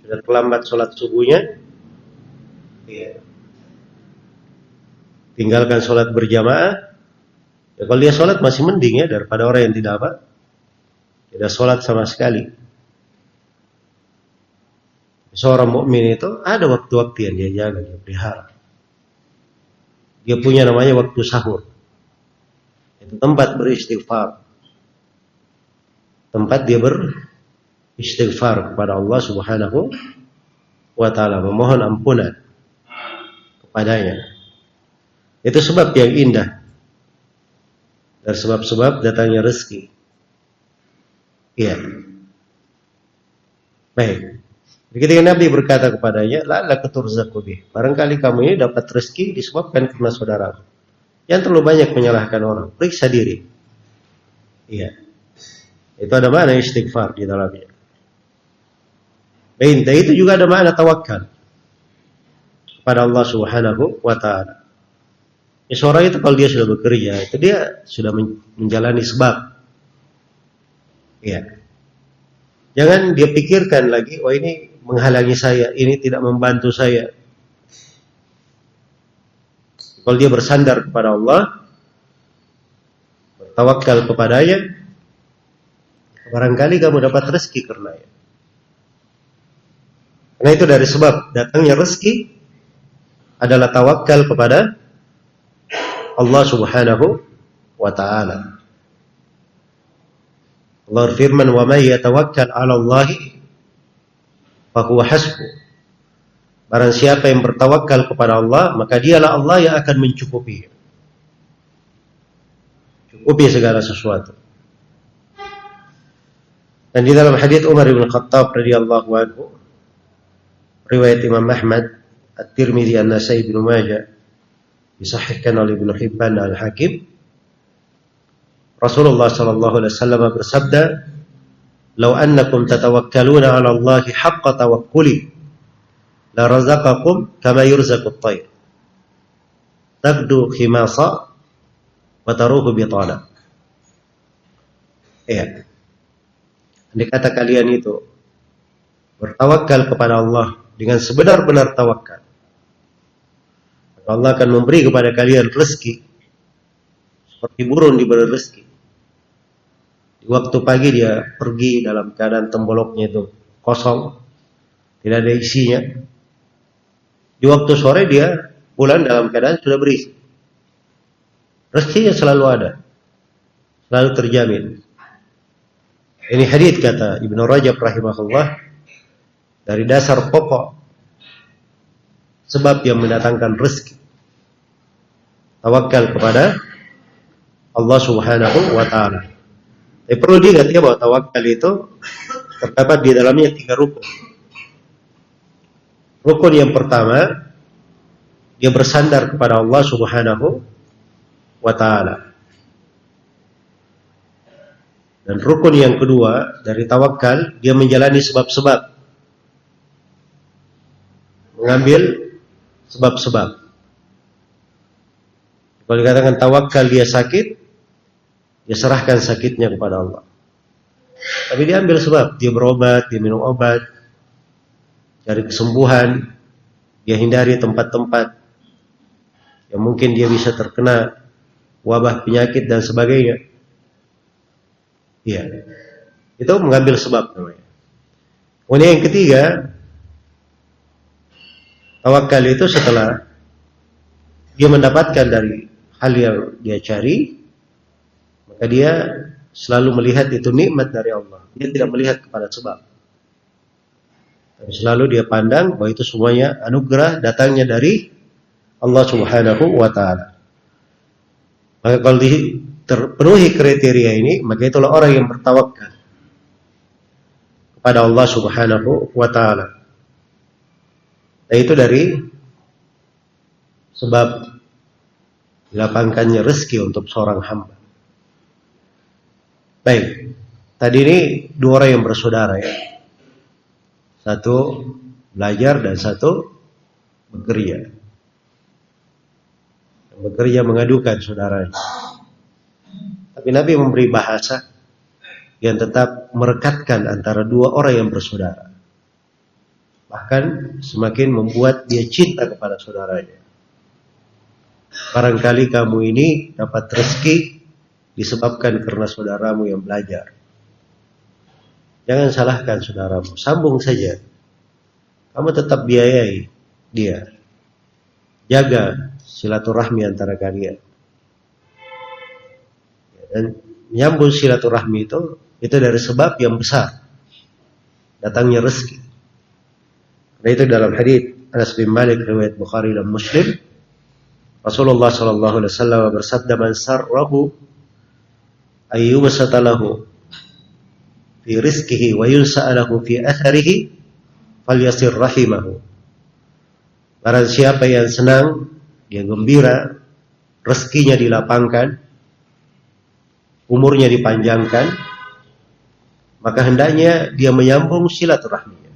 Sudah terlambat sholat subuhnya, Iya. Tinggalkan sholat berjamaah. Ya, kalau dia sholat masih mending ya daripada orang yang tidak apa. Tidak sholat sama sekali. Seorang mukmin itu ada waktu-waktu yang dia jaga, dia pelihara. Dia punya namanya waktu sahur. Itu tempat beristighfar. Tempat dia beristighfar kepada Allah Subhanahu wa taala, memohon ampunan padanya. Itu sebab yang indah. Dan sebab-sebab datangnya rezeki. Iya. Baik. Ketika Nabi berkata kepadanya, "La keturzaqu bih." Barangkali kamu ini dapat rezeki disebabkan karena saudara. Yang terlalu banyak menyalahkan orang. Periksa diri. Iya. Itu ada mana istighfar di dalamnya. Baik, itu juga ada mana tawakal pada Allah Subhanahu wa taala. Ya, seorang itu kalau dia sudah bekerja, itu dia sudah menjalani sebab. Ya. Jangan dia pikirkan lagi, oh ini menghalangi saya, ini tidak membantu saya. Kalau dia bersandar kepada Allah, bertawakal kepadanya, barangkali kamu dapat rezeki karena ya. Karena itu dari sebab datangnya rezeki adalah tawakal kepada Allah Subhanahu wa taala. Allah firman wa may yatawakkal 'ala Allah fa huwa hasbu. Barang siapa yang bertawakal kepada Allah, maka dialah Allah yang akan mencukupi. Cukupi segala sesuatu. Dan di dalam hadis Umar bin Khattab radhiyallahu anhu riwayat Imam Ahmad At-Tirmidzi An-Nasai Ibnu Majah disahihkan oleh Ibnu Hibban Al-Hakim. Rasulullah sallallahu alaihi wasallam bersabda "Lau annakum tatawakkaluna 'ala Allah haqqa tawakkuli la razaqakum kama yurzaqut tayr tagdu khimasa wa taruhu bitana" Ya. Andai kata kalian itu bertawakal kepada Allah dengan sebenar-benar tawakal Allah akan memberi kepada kalian rezeki seperti burung diberi rezeki. Di waktu pagi dia pergi dalam keadaan temboloknya itu kosong, tidak ada isinya. Di waktu sore dia pulang dalam keadaan sudah berisi. Rezekinya selalu ada. Selalu terjamin. Ini hadis kata Ibnu Rajab rahimahullah dari dasar pokok sebab yang mendatangkan rezeki. Tawakal kepada Allah Subhanahu wa taala. Tapi perlu diingat ya bahwa tawakal itu terdapat di dalamnya tiga rukun. Rukun yang pertama dia bersandar kepada Allah Subhanahu wa taala. Dan rukun yang kedua dari tawakal, dia menjalani sebab-sebab. Mengambil sebab-sebab. Kalau dikatakan tawakal dia sakit, dia serahkan sakitnya kepada Allah. Tapi dia ambil sebab, dia berobat, dia minum obat, cari kesembuhan, dia hindari tempat-tempat yang mungkin dia bisa terkena wabah penyakit dan sebagainya. Iya. Itu mengambil sebab namanya. Kemudian yang ketiga, tawakal itu setelah dia mendapatkan dari hal yang dia cari, maka dia selalu melihat itu nikmat dari Allah. Dia tidak melihat kepada sebab. Selalu dia pandang bahwa itu semuanya anugerah datangnya dari Allah Subhanahu wa taala. Maka kalau terpenuhi kriteria ini, maka itulah orang yang bertawakal kepada Allah Subhanahu wa taala. Dan itu dari sebab dilapangkannya rezeki untuk seorang hamba. Baik, tadi ini dua orang yang bersaudara ya. Satu belajar dan satu bekerja. Bekerja mengadukan saudaranya. Tapi Nabi memberi bahasa yang tetap merekatkan antara dua orang yang bersaudara. Bahkan semakin membuat dia cinta kepada saudaranya. Barangkali kamu ini dapat rezeki disebabkan karena saudaramu yang belajar. Jangan salahkan saudaramu, sambung saja. Kamu tetap biayai dia. Jaga silaturahmi antara kalian. Dan menyambung silaturahmi itu itu dari sebab yang besar datangnya rezeki. Karena itu dalam hadis Anas bin Malik riwayat Bukhari dan Muslim Rasulullah sallallahu alaihi wasallam bersabda man sarrahu ayyub satalahu fi rizqihi wa yunsa'alahu fi atharihi falyasir rahimahu. Barang siapa yang senang, dia gembira, rezekinya dilapangkan, umurnya dipanjangkan, maka hendaknya dia menyambung silaturahminya.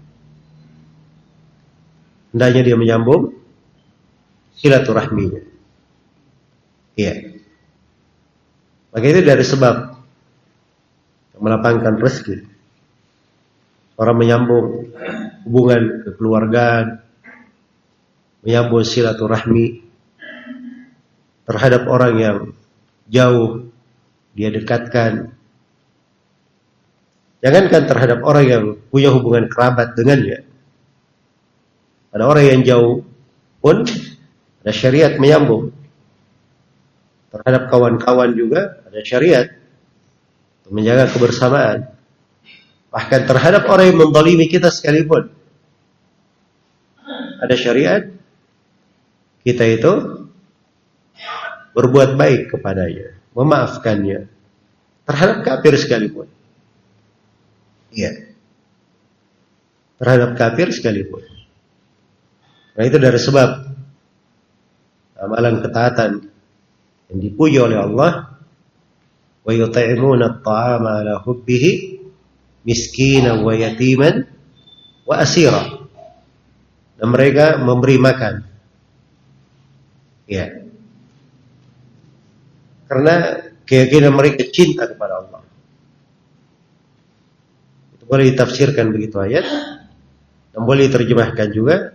Hendaknya dia menyambung silaturahminya. Iya. Maka itu dari sebab melapangkan rezeki. Orang menyambung hubungan kekeluargaan, menyambung silaturahmi terhadap orang yang jauh dia dekatkan. Jangankan terhadap orang yang punya hubungan kerabat dengannya. Ada orang yang jauh pun ada syariat menyambung. Terhadap kawan-kawan juga ada syariat untuk menjaga kebersamaan. Bahkan terhadap orang yang mendalimi kita sekalipun. Ada syariat kita itu berbuat baik kepadanya memaafkannya terhadap kafir sekalipun. Iya. Terhadap kafir sekalipun. Nah itu dari sebab amalan ketaatan yang dipuji oleh Allah wa yut'imuna at-ta'ama ala hubbihi miskinan wa yatiman wa asira. Dan mereka memberi makan. Ya, karena keyakinan mereka cinta kepada Allah. Itu boleh ditafsirkan begitu ayat. Dan boleh diterjemahkan juga.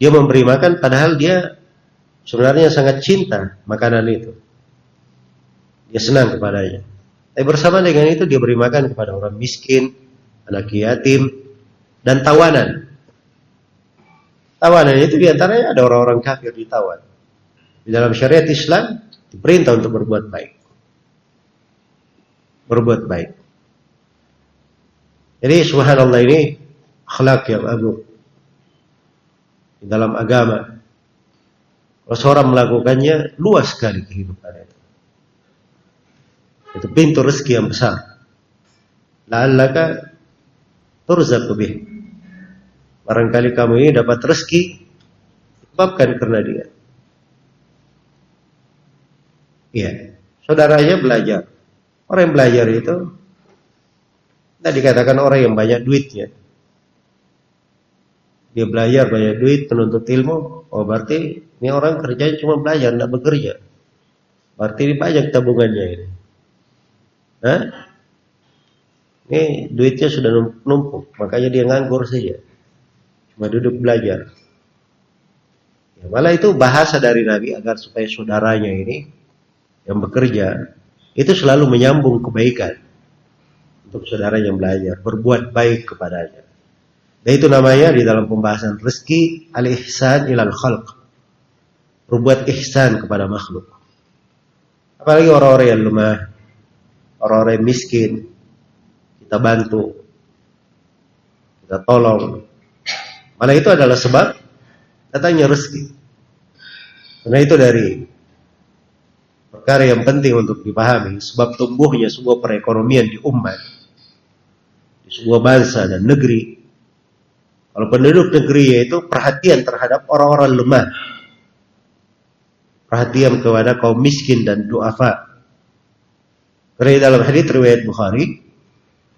Dia memberi makan padahal dia sebenarnya sangat cinta makanan itu. Dia senang kepadanya. Tapi bersama dengan itu dia beri makan kepada orang miskin, anak yatim, dan tawanan. Tawanan itu di antaranya ada orang-orang kafir ditawan. Di dalam syariat Islam diperintah untuk berbuat baik. Berbuat baik. Jadi subhanallah ini akhlak yang agung di dalam agama. Kalau seorang melakukannya luas sekali kehidupan itu. Itu pintu rezeki yang besar. La'allaka turzaq bih. Barangkali kamu ini dapat rezeki disebabkan karena dia. Iya, saudaranya belajar. Orang yang belajar itu tadi dikatakan orang yang banyak duitnya. Dia belajar banyak duit, penuntut ilmu. Oh berarti ini orang kerjanya cuma belajar, tidak bekerja. Berarti ini banyak tabungannya ini. Hah? Ini duitnya sudah numpuk, makanya dia nganggur saja. Cuma duduk belajar. Ya, malah itu bahasa dari Nabi agar supaya saudaranya ini yang bekerja itu selalu menyambung kebaikan untuk saudara yang belajar, berbuat baik kepadanya. Dan itu namanya di dalam pembahasan rezeki al-ihsan ilal khalq. Berbuat ihsan kepada makhluk. Apalagi orang-orang yang lemah, orang-orang yang miskin, kita bantu, kita tolong. Malah itu adalah sebab datangnya rezeki. Karena itu dari perkara yang penting untuk dipahami sebab tumbuhnya sebuah perekonomian di umat di sebuah bangsa dan negeri kalau penduduk negeri yaitu perhatian terhadap orang-orang lemah. Perhatian kepada kaum miskin dan duafa. Karena dalam hadis riwayat Bukhari.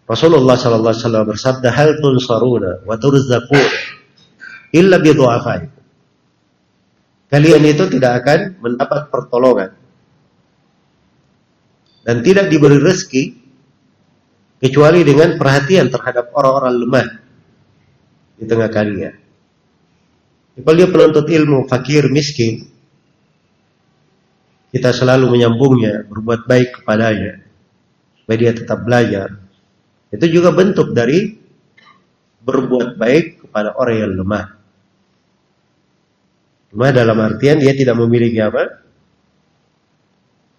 Rasulullah sallallahu alaihi wasallam bersabda hal tunsaruna wa turzaqun illa bi du'afaikum. Kalian itu tidak akan mendapat pertolongan. Dan tidak diberi rezeki kecuali dengan perhatian terhadap orang-orang lemah di tengah kalian. Kalau dia penuntut ilmu, fakir, miskin, kita selalu menyambungnya, berbuat baik kepadanya, supaya dia tetap belajar, itu juga bentuk dari berbuat baik kepada orang yang lemah. Lemah dalam artian dia tidak memiliki apa?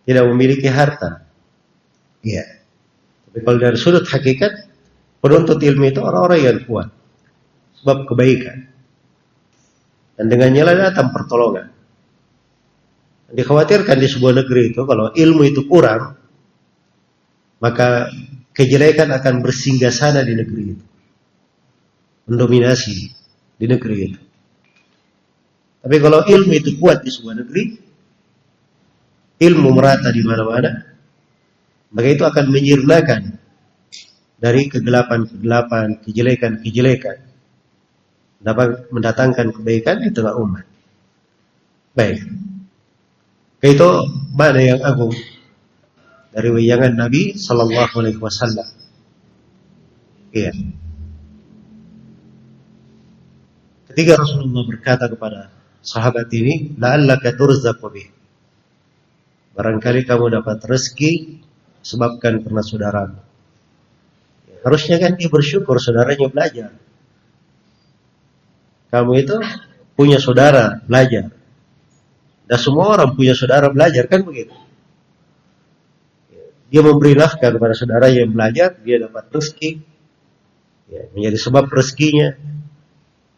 Tidak memiliki harta. Iya. Tapi kalau dari sudut hakikat, penuntut ilmu itu orang-orang yang kuat. Sebab kebaikan. Dan dengannya lah datang pertolongan. Dikhawatirkan di sebuah negeri itu, kalau ilmu itu kurang, maka kejelekan akan bersinggah sana di negeri itu. Mendominasi di negeri itu. Tapi kalau ilmu itu kuat di sebuah negeri, ilmu merata di mana-mana, maka itu akan menyirnakan dari kegelapan-kegelapan, kejelekan-kejelekan. Dapat mendatangkan kebaikan di tengah umat. Baik. Itu mana yang agung dari wayangan Nabi Sallallahu Alaihi Wasallam. Iya. Ketika Rasulullah berkata kepada sahabat ini, "La'allaka bih." Barangkali kamu dapat rezeki sebabkan karena saudaramu. Harusnya kan dia bersyukur saudaranya belajar. Kamu itu punya saudara belajar. Dan semua orang punya saudara belajar kan begitu. Dia memberi nafkah kepada saudara yang belajar, dia dapat rezeki. Ya, menjadi sebab rezekinya.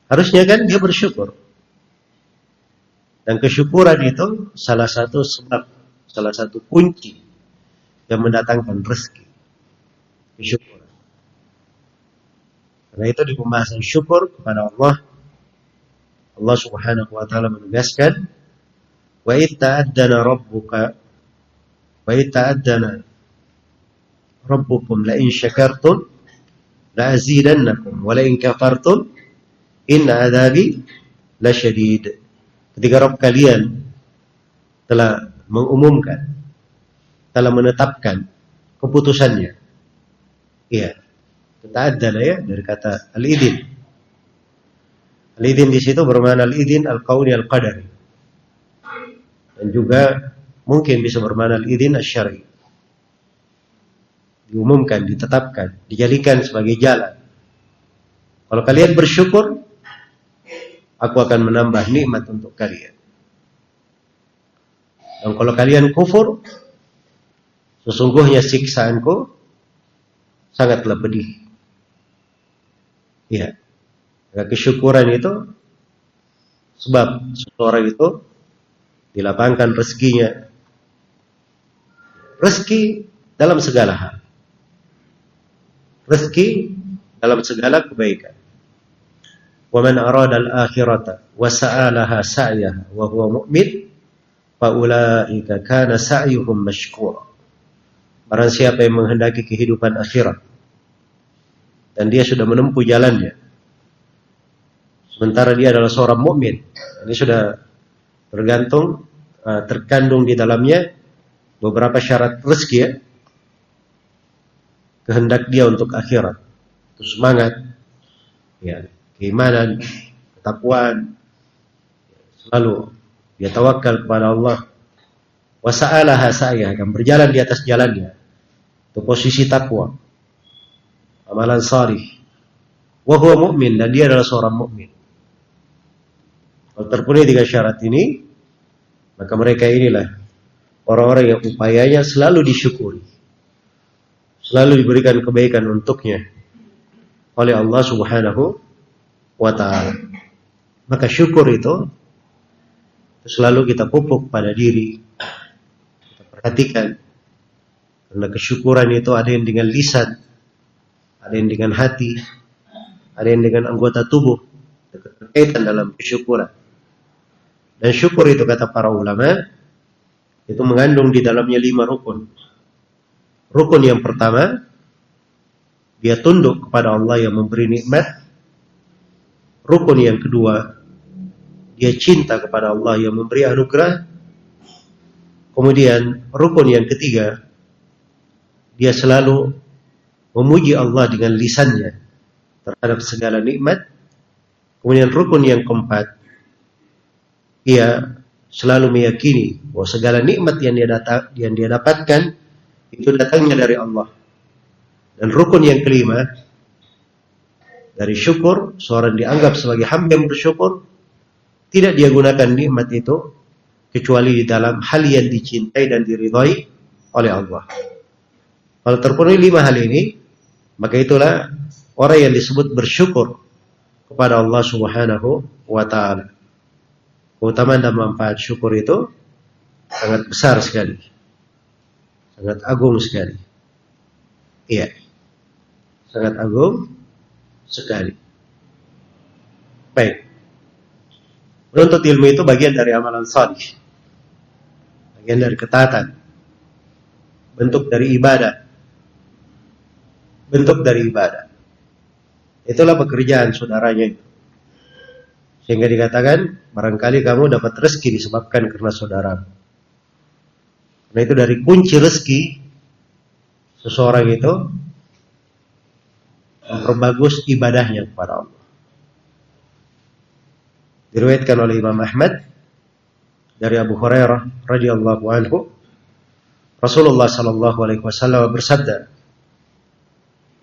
Harusnya kan dia bersyukur. Dan kesyukuran itu salah satu sebab, salah satu kunci yang mendatangkan rezeki. Kesyukuran. Karena itu di pembahasan syukur kepada Allah, Allah Subhanahu wa taala menegaskan, "Wa itta'addana rabbuka wa itta'addana rabbukum la in syakartum la azidannakum wa la in kafartum inna adzabi lasyadid. Ketika Rabb kalian telah mengumumkan, telah menetapkan keputusannya. Iya. Kita ada ya dari kata al-idin. Al-idin di situ bermakna al-idin al-qauli al-qadari. Dan juga mungkin bisa bermakna al-idin asy-syar'i diumumkan, ditetapkan, dijadikan sebagai jalan. Kalau kalian bersyukur, aku akan menambah nikmat untuk kalian. Dan kalau kalian kufur, sesungguhnya siksaanku sangatlah pedih. Iya. Ya, kesyukuran itu sebab seseorang itu dilapangkan rezekinya. Rezeki dalam segala hal. Rezeki dalam segala kebaikan. Wa sa'alaha sa'yaha wa huwa mu'min fa ulaika kana sa'yuhum mashkura. Barang siapa yang menghendaki kehidupan akhirat dan dia sudah menempuh jalannya sementara dia adalah seorang mukmin. Ini sudah tergantung uh, terkandung di dalamnya beberapa syarat rezeki ya. Kehendak dia untuk akhirat. Itu semangat ya, keimanan, ketakwaan. Selalu dia tawakal kepada Allah. Wasa'alaha saya akan berjalan di atas jalannya. Itu posisi takwa. Amalan salih. Wahua mu'min dan dia adalah seorang mukmin. Terpenuhi tiga syarat ini, maka mereka inilah orang-orang yang upayanya selalu disyukuri. Selalu diberikan kebaikan untuknya oleh Allah Subhanahu wa taala. Maka syukur itu selalu kita pupuk pada diri. Kita perhatikan. Karena kesyukuran itu ada yang dengan lisan, ada yang dengan hati, ada yang dengan anggota tubuh. Berkaitan dalam kesyukuran. Dan syukur itu kata para ulama itu mengandung di dalamnya lima rukun. Rukun yang pertama dia tunduk kepada Allah yang memberi nikmat. Rukun yang kedua dia cinta kepada Allah yang memberi anugerah. Kemudian rukun yang ketiga dia selalu memuji Allah dengan lisannya terhadap segala nikmat. Kemudian rukun yang keempat ia selalu meyakini bahwa segala nikmat yang dia datang, yang dia dapatkan itu datangnya dari Allah. Dan rukun yang kelima dari syukur, seorang dianggap sebagai hamba yang bersyukur, tidak dia gunakan nikmat itu kecuali di dalam hal yang dicintai dan diridhai oleh Allah. Kalau terpenuhi lima hal ini, maka itulah orang yang disebut bersyukur kepada Allah Subhanahu wa taala. Keutamaan dan manfaat syukur itu sangat besar sekali. Sangat agung sekali. Iya. Sangat agung sekali. Baik. Menuntut ilmu itu bagian dari amalan salih. Bagian dari ketaatan. Bentuk dari ibadah. Bentuk dari ibadah. Itulah pekerjaan saudaranya itu. Sehingga dikatakan, barangkali kamu dapat rezeki disebabkan karena saudara. Karena itu dari kunci rezeki, seseorang itu memperbagus ibadahnya kepada Allah. Diriwayatkan oleh Imam Ahmad dari Abu Hurairah radhiyallahu anhu Rasulullah sallallahu alaihi wasallam bersabda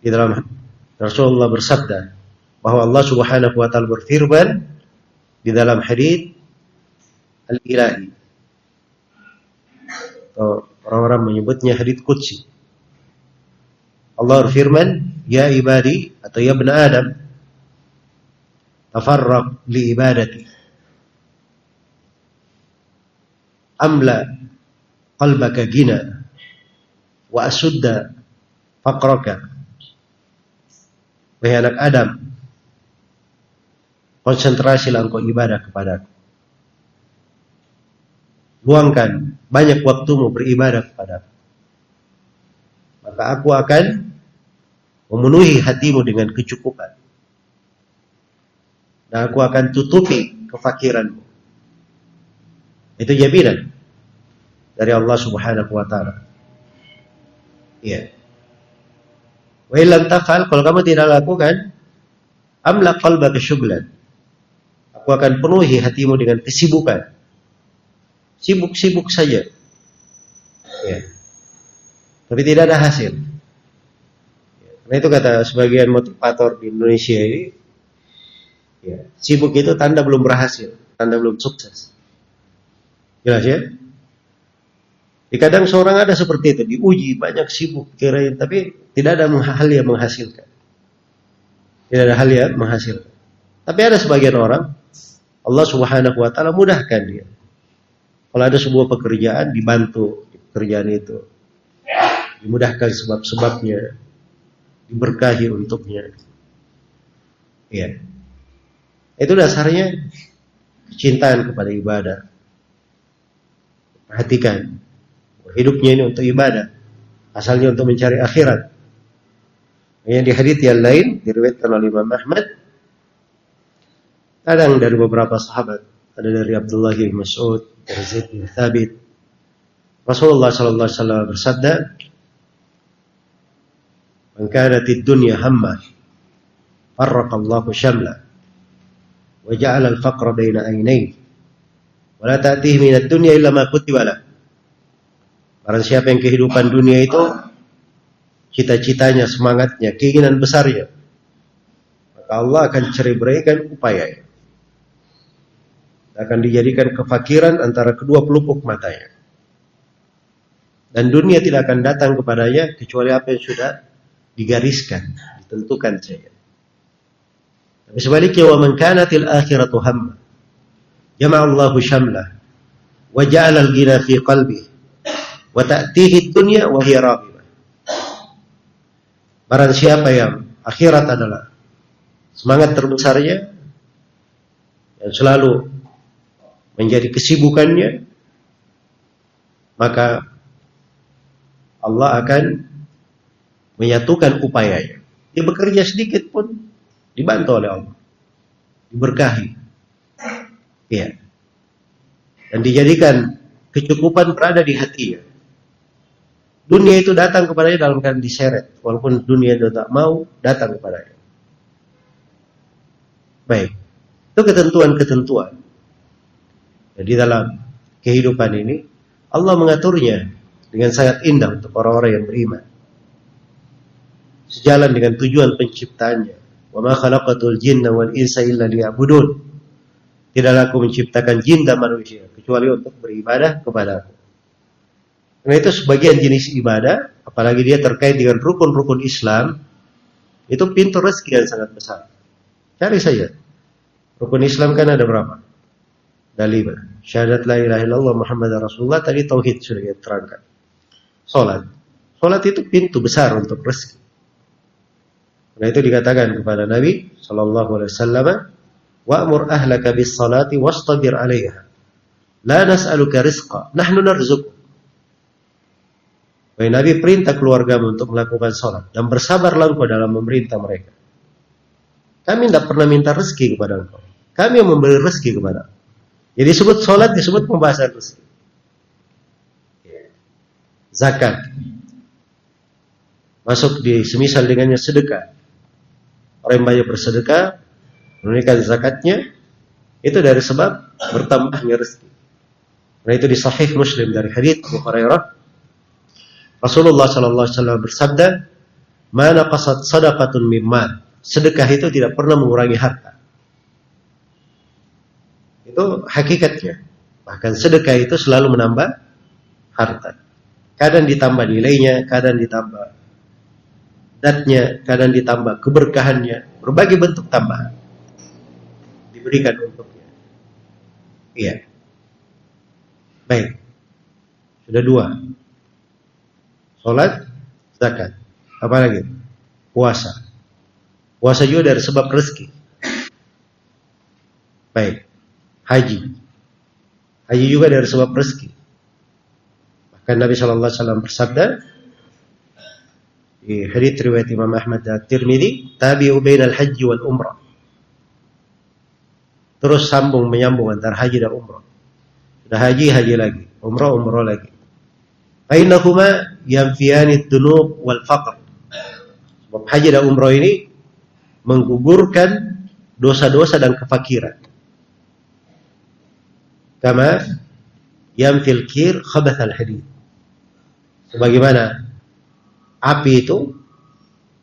di dalam Rasulullah bersabda bahwa Allah Subhanahu wa taala berfirman di dalam hadis al-ilahi. Orang-orang menyebutnya hadis qudsi. Allah berfirman, "Ya ibadi atau ya bani Adam, tafarraq li ibadati." Amla qalbaka gina wa asudda faqraka. Wahai anak Adam, Konsentrasilah engkau ibadah kepadaku. Luangkan banyak waktumu beribadah kepadaku. Maka aku akan memenuhi hatimu dengan kecukupan. Dan aku akan tutupi kefakiranmu. Itu jaminan dari Allah Subhanahu wa taala. Iya. Wa illam kalau kamu tidak lakukan amla qalbaka syughlan aku akan penuhi hatimu dengan kesibukan. Sibuk-sibuk saja. Ya. Tapi tidak ada hasil. Karena itu kata sebagian motivator di Indonesia ini, Ya. Sibuk itu tanda belum berhasil, tanda belum sukses. Jelas ya? Di kadang seorang ada seperti itu, diuji banyak sibuk kirain, tapi tidak ada hal yang menghasilkan. Tidak ada hal yang menghasilkan. Tapi ada sebagian orang, Allah Subhanahu wa taala mudahkan dia. Kalau ada sebuah pekerjaan dibantu di pekerjaan itu. Dimudahkan sebab-sebabnya, diberkahi untuknya. Ya. Itu dasarnya kecintaan kepada ibadah. Perhatikan. Hidupnya ini untuk ibadah. Asalnya untuk mencari akhirat. Yang di hadits yang lain diriwayatkan oleh Imam Ahmad kadang dari beberapa sahabat. Ada dari Abdullah bin Mas'ud dari Zaid bin Thabit. Rasulullah sallallahu alaihi wasallam bersabda Man kanat ad-dunya hamma farraqa Allahu shamla wa ja'ala al-faqra baina aynayhi wa la ta'tihi min ad-dunya illa ma kutiba lahu Barang siapa yang kehidupan dunia itu cita-citanya, semangatnya, keinginan besarnya, maka Allah akan cerai upaya. Akan dijadikan kefakiran antara kedua pelupuk matanya. Dan dunia tidak akan datang kepadanya kecuali apa yang sudah digariskan, ditentukan saja. Tapi sebaliknya wa man kanatil akhiratu hamma jama'a Allahu syamlah wa ja'ala al-ghina fi qalbihi wa ta'tihi dunya wa hiya Barang siapa yang akhirat adalah semangat terbesarnya yang selalu menjadi kesibukannya maka Allah akan menyatukan upayanya. Dia bekerja sedikit pun dibantu oleh Allah. Diberkahi. Ya. Dan dijadikan kecukupan berada di hatinya. Dunia itu datang kepadanya dalam keadaan diseret. Walaupun dunia itu tak mau, datang kepadanya. Baik. Itu ketentuan-ketentuan. Jadi dalam kehidupan ini, Allah mengaturnya dengan sangat indah untuk orang-orang yang beriman. Sejalan dengan tujuan penciptanya. Wa ma khalaqatul jinna wal insa illa liya'budun. Tidaklah aku menciptakan jin dan manusia kecuali untuk beribadah kepada aku. Karena itu sebagian jenis ibadah, apalagi dia terkait dengan rukun-rukun Islam, itu pintu rezeki yang sangat besar. Cari saja. Rukun Islam kan ada berapa? Ada lima. Syahadat la ilaha illallah Muhammad Rasulullah tadi tauhid sudah kita terangkan. Salat. Salat itu pintu besar untuk rezeki. Karena itu dikatakan kepada Nabi sallallahu alaihi wasallam, "Wa'mur ahlaka bis salati wastabir 'alaiha. La nas'aluka rizqa, nahnu narzuquk." Wahai Nabi perintah keluargamu untuk melakukan sholat dan bersabarlah engkau dalam memerintah mereka. Kami tidak pernah minta rezeki kepada engkau. Kami yang memberi rezeki kepada. Jadi disebut sholat disebut pembahasan rezeki. Zakat masuk di semisal dengannya sedekah. Orang yang banyak bersedekah menunaikan zakatnya itu dari sebab bertambahnya rezeki. Nah itu di Sahih Muslim dari hadits Abu Hurairah Rasulullah sallallahu alaihi wasallam bersabda, "Mana qasat sadaqatun mimman." Sedekah itu tidak pernah mengurangi harta. Itu hakikatnya. Bahkan sedekah itu selalu menambah harta. Kadang ditambah nilainya, kadang ditambah datnya, kadang ditambah keberkahannya, berbagai bentuk tambahan diberikan untuknya. Iya. Baik. Sudah dua. Sholat, zakat. Apa lagi? Puasa. Puasa juga dari sebab rezeki. Baik. Haji. Haji juga dari sebab rezeki. Bahkan Nabi Shallallahu Alaihi Wasallam bersabda di hadits riwayat Imam Ahmad dan Tirmidzi, tabi'u bainal haji wal umrah. Terus sambung menyambung antara haji dan umrah. Sudah haji, haji lagi. Umrah, umrah lagi. Bainahuma yanfiyani dunub wal faqr. Sebab haji dan umroh ini menggugurkan dosa-dosa dan kefakiran. Kama yamfil kir khabath al hadid. Sebagaimana api itu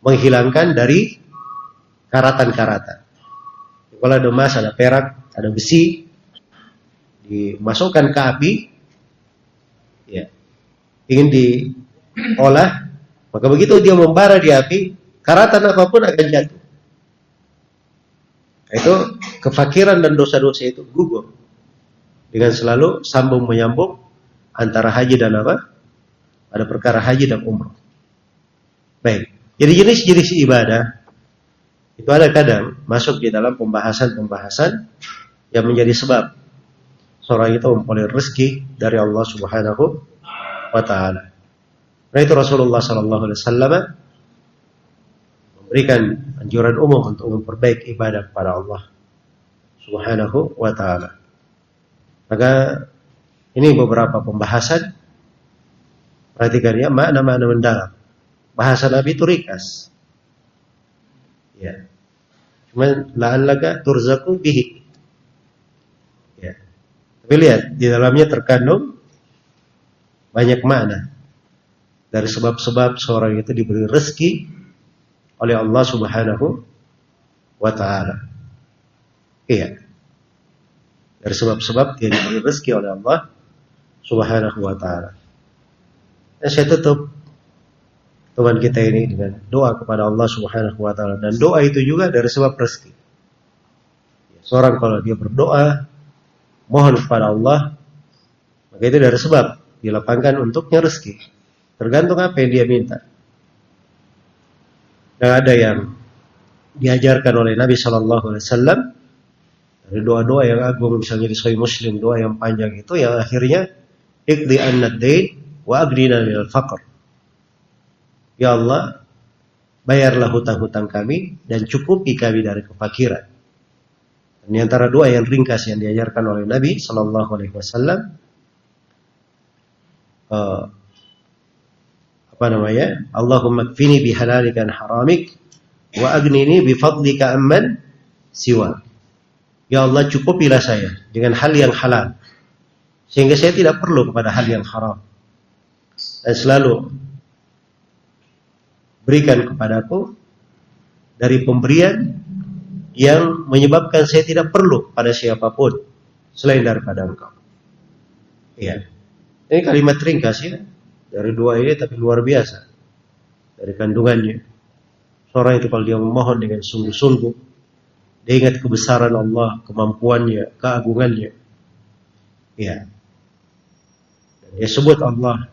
menghilangkan dari karatan-karatan. Kalau ada emas, ada perak, ada besi, dimasukkan ke api, ya, ingin diolah, maka begitu dia membara di api, karatan apa pun akan jatuh. Itu kefakiran dan dosa-dosa itu gugur dengan selalu sambung menyambung antara haji dan apa? Ada perkara haji dan umrah. Baik. Jadi jenis-jenis ibadah itu ada kadang masuk di dalam pembahasan-pembahasan yang menjadi sebab seorang itu memperoleh rezeki dari Allah Subhanahu wa taala. Nah itu Rasulullah sallallahu alaihi wasallam memberikan anjuran umum untuk memperbaiki ibadah kepada Allah Subhanahu wa taala. Maka ini beberapa pembahasan perhatikan ya makna-makna mendalam. Bahasa Nabi itu rikas. Ya. Cuma la'allaka turzaku bihi. Ya. Tapi lihat, di dalamnya terkandung banyak makna. Dari sebab-sebab seorang itu diberi rezeki oleh Allah Subhanahu wa taala. Iya. Dari sebab-sebab dia diberi rezeki oleh Allah Subhanahu wa taala. Dan saya tutup Tuhan kita ini dengan doa kepada Allah Subhanahu wa taala dan doa itu juga dari sebab rezeki. Seorang kalau dia berdoa mohon kepada Allah maka itu dari sebab dilapangkan untuknya rezeki. Tergantung apa yang dia minta. Dan ada yang diajarkan oleh Nabi Shallallahu Alaihi Wasallam dari doa-doa yang agung misalnya di Sahih Muslim doa yang panjang itu yang akhirnya ikdi an wa agdina minal faqr Ya Allah, bayarlah hutang-hutang kami dan cukupi kami dari kefakiran. Dan di antara doa yang ringkas yang diajarkan oleh Nabi Shallallahu Alaihi Wasallam, uh, apa namanya? Allahumma kfini bihalalika haramik wa agnini bifadlika amman siwa. Ya Allah cukupilah saya dengan hal yang halal sehingga saya tidak perlu kepada hal yang haram. Dan selalu berikan kepadaku dari pemberian yang menyebabkan saya tidak perlu pada siapa pun selain daripada engkau. Iya. Ini kalimat ringkas ya dari dua ini tapi luar biasa dari kandungannya. Seorang itu kalau dia memohon dengan sungguh-sungguh, dia ingat kebesaran Allah, kemampuannya, keagungannya. Ya. Dan dia sebut Allah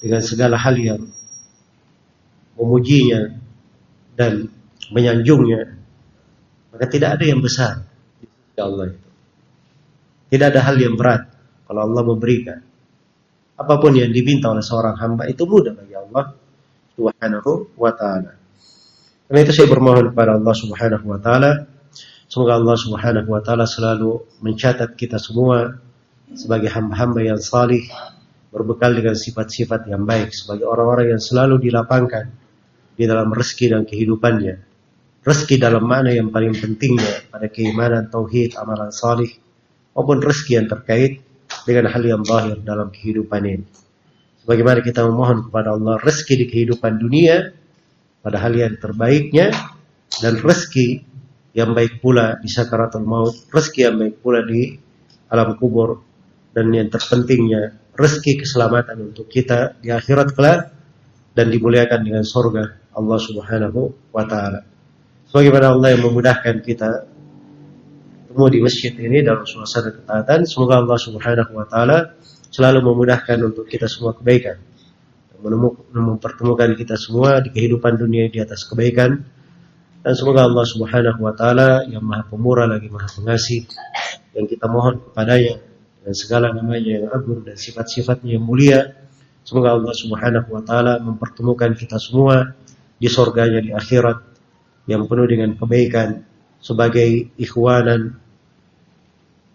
dengan segala hal yang memujinya dan menyanjungnya, maka tidak ada yang besar di Allah itu. Tidak ada hal yang berat kalau Allah memberikan. Apa pun yang diminta oleh seorang hamba itu mudah bagi Allah Subhanahu wa taala. Karena itu saya bermohon kepada Allah Subhanahu wa taala semoga Allah Subhanahu wa taala selalu mencatat kita semua sebagai hamba-hamba yang salih berbekal dengan sifat-sifat yang baik sebagai orang-orang yang selalu dilapangkan di dalam rezeki dan kehidupannya. Rezeki dalam mana yang paling pentingnya pada keimanan, tauhid, amalan salih, maupun rezeki yang terkait dengan hal yang zahir dalam kehidupan ini. Sebagaimana kita memohon kepada Allah rezeki di kehidupan dunia pada hal yang terbaiknya dan rezeki yang baik pula di sakaratul maut, rezeki yang baik pula di alam kubur dan yang terpentingnya rezeki keselamatan untuk kita di akhirat kelak dan dimuliakan dengan sorga Allah Subhanahu wa taala. Sebagaimana Allah yang memudahkan kita ketemu di masjid ini dalam suasana ketaatan, semoga Allah Subhanahu wa taala selalu memudahkan untuk kita semua kebaikan. Mempertemukan kita semua di kehidupan dunia di atas kebaikan. Dan semoga Allah Subhanahu wa taala yang Maha Pemurah lagi Maha Pengasih yang kita mohon kepadanya dan segala namanya yang agung dan sifat-sifatnya yang mulia. Semoga Allah Subhanahu wa taala mempertemukan kita semua di surganya di akhirat yang penuh dengan kebaikan sebagai ikhwanan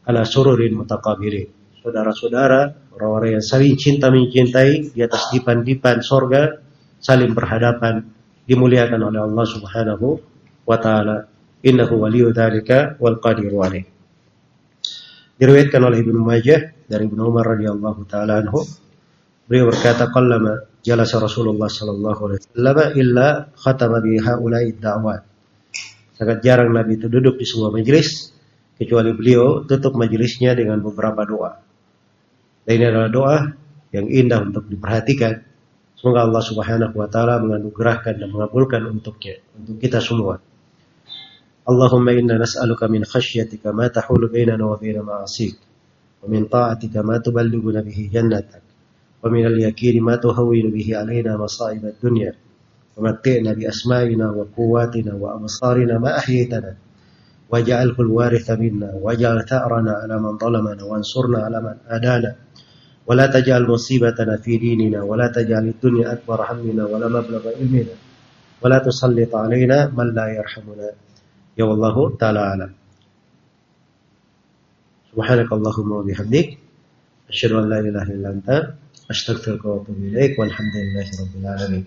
ala sururin mutaqabilin saudara-saudara, orang-orang yang saling cinta mencintai di atas dipan-dipan sorga, saling berhadapan, dimuliakan oleh Allah Subhanahu wa taala. Innahu waliyu dalika wal qadiru alaih. Diriwayatkan oleh Ibnu Majah dari Ibnu Umar radhiyallahu taala anhu, beliau berkata qallama jalasa Rasulullah sallallahu alaihi wasallam illa khatama bi haula'i da'wat. Sangat jarang Nabi itu duduk di sebuah majelis kecuali beliau tutup majelisnya dengan beberapa doa. Dan ini adalah doa yang indah untuk diperhatikan. Semoga Allah Subhanahu wa taala menganugerahkan dan mengabulkan untuknya untuk kita semua. Allahumma inna nas'aluka min khashyatika ma tahulu bainana wa baina ma'asik wa min ta'atika ma tuballighuna bihi jannatak wa min al-yaqini ma tuhawwinu bihi alaina masa'ib ad-dunya wa matti'na bi asma'ina wa quwwatina wa absarina ma ahyaytana waj'alhu al-waritha minna waj'al tha'rana ولا تجعل مصيبتنا في ديننا ولا تجعل الدنيا أكبر همنا ولا مبلغ علمنا ولا تسلط علينا من لا يرحمنا. يا والله تعالى أعلم. سبحانك اللهم وبحمدك أشهد أن لا إله إلا أنت أستغفرك وأتوب إليك والحمد لله رب العالمين.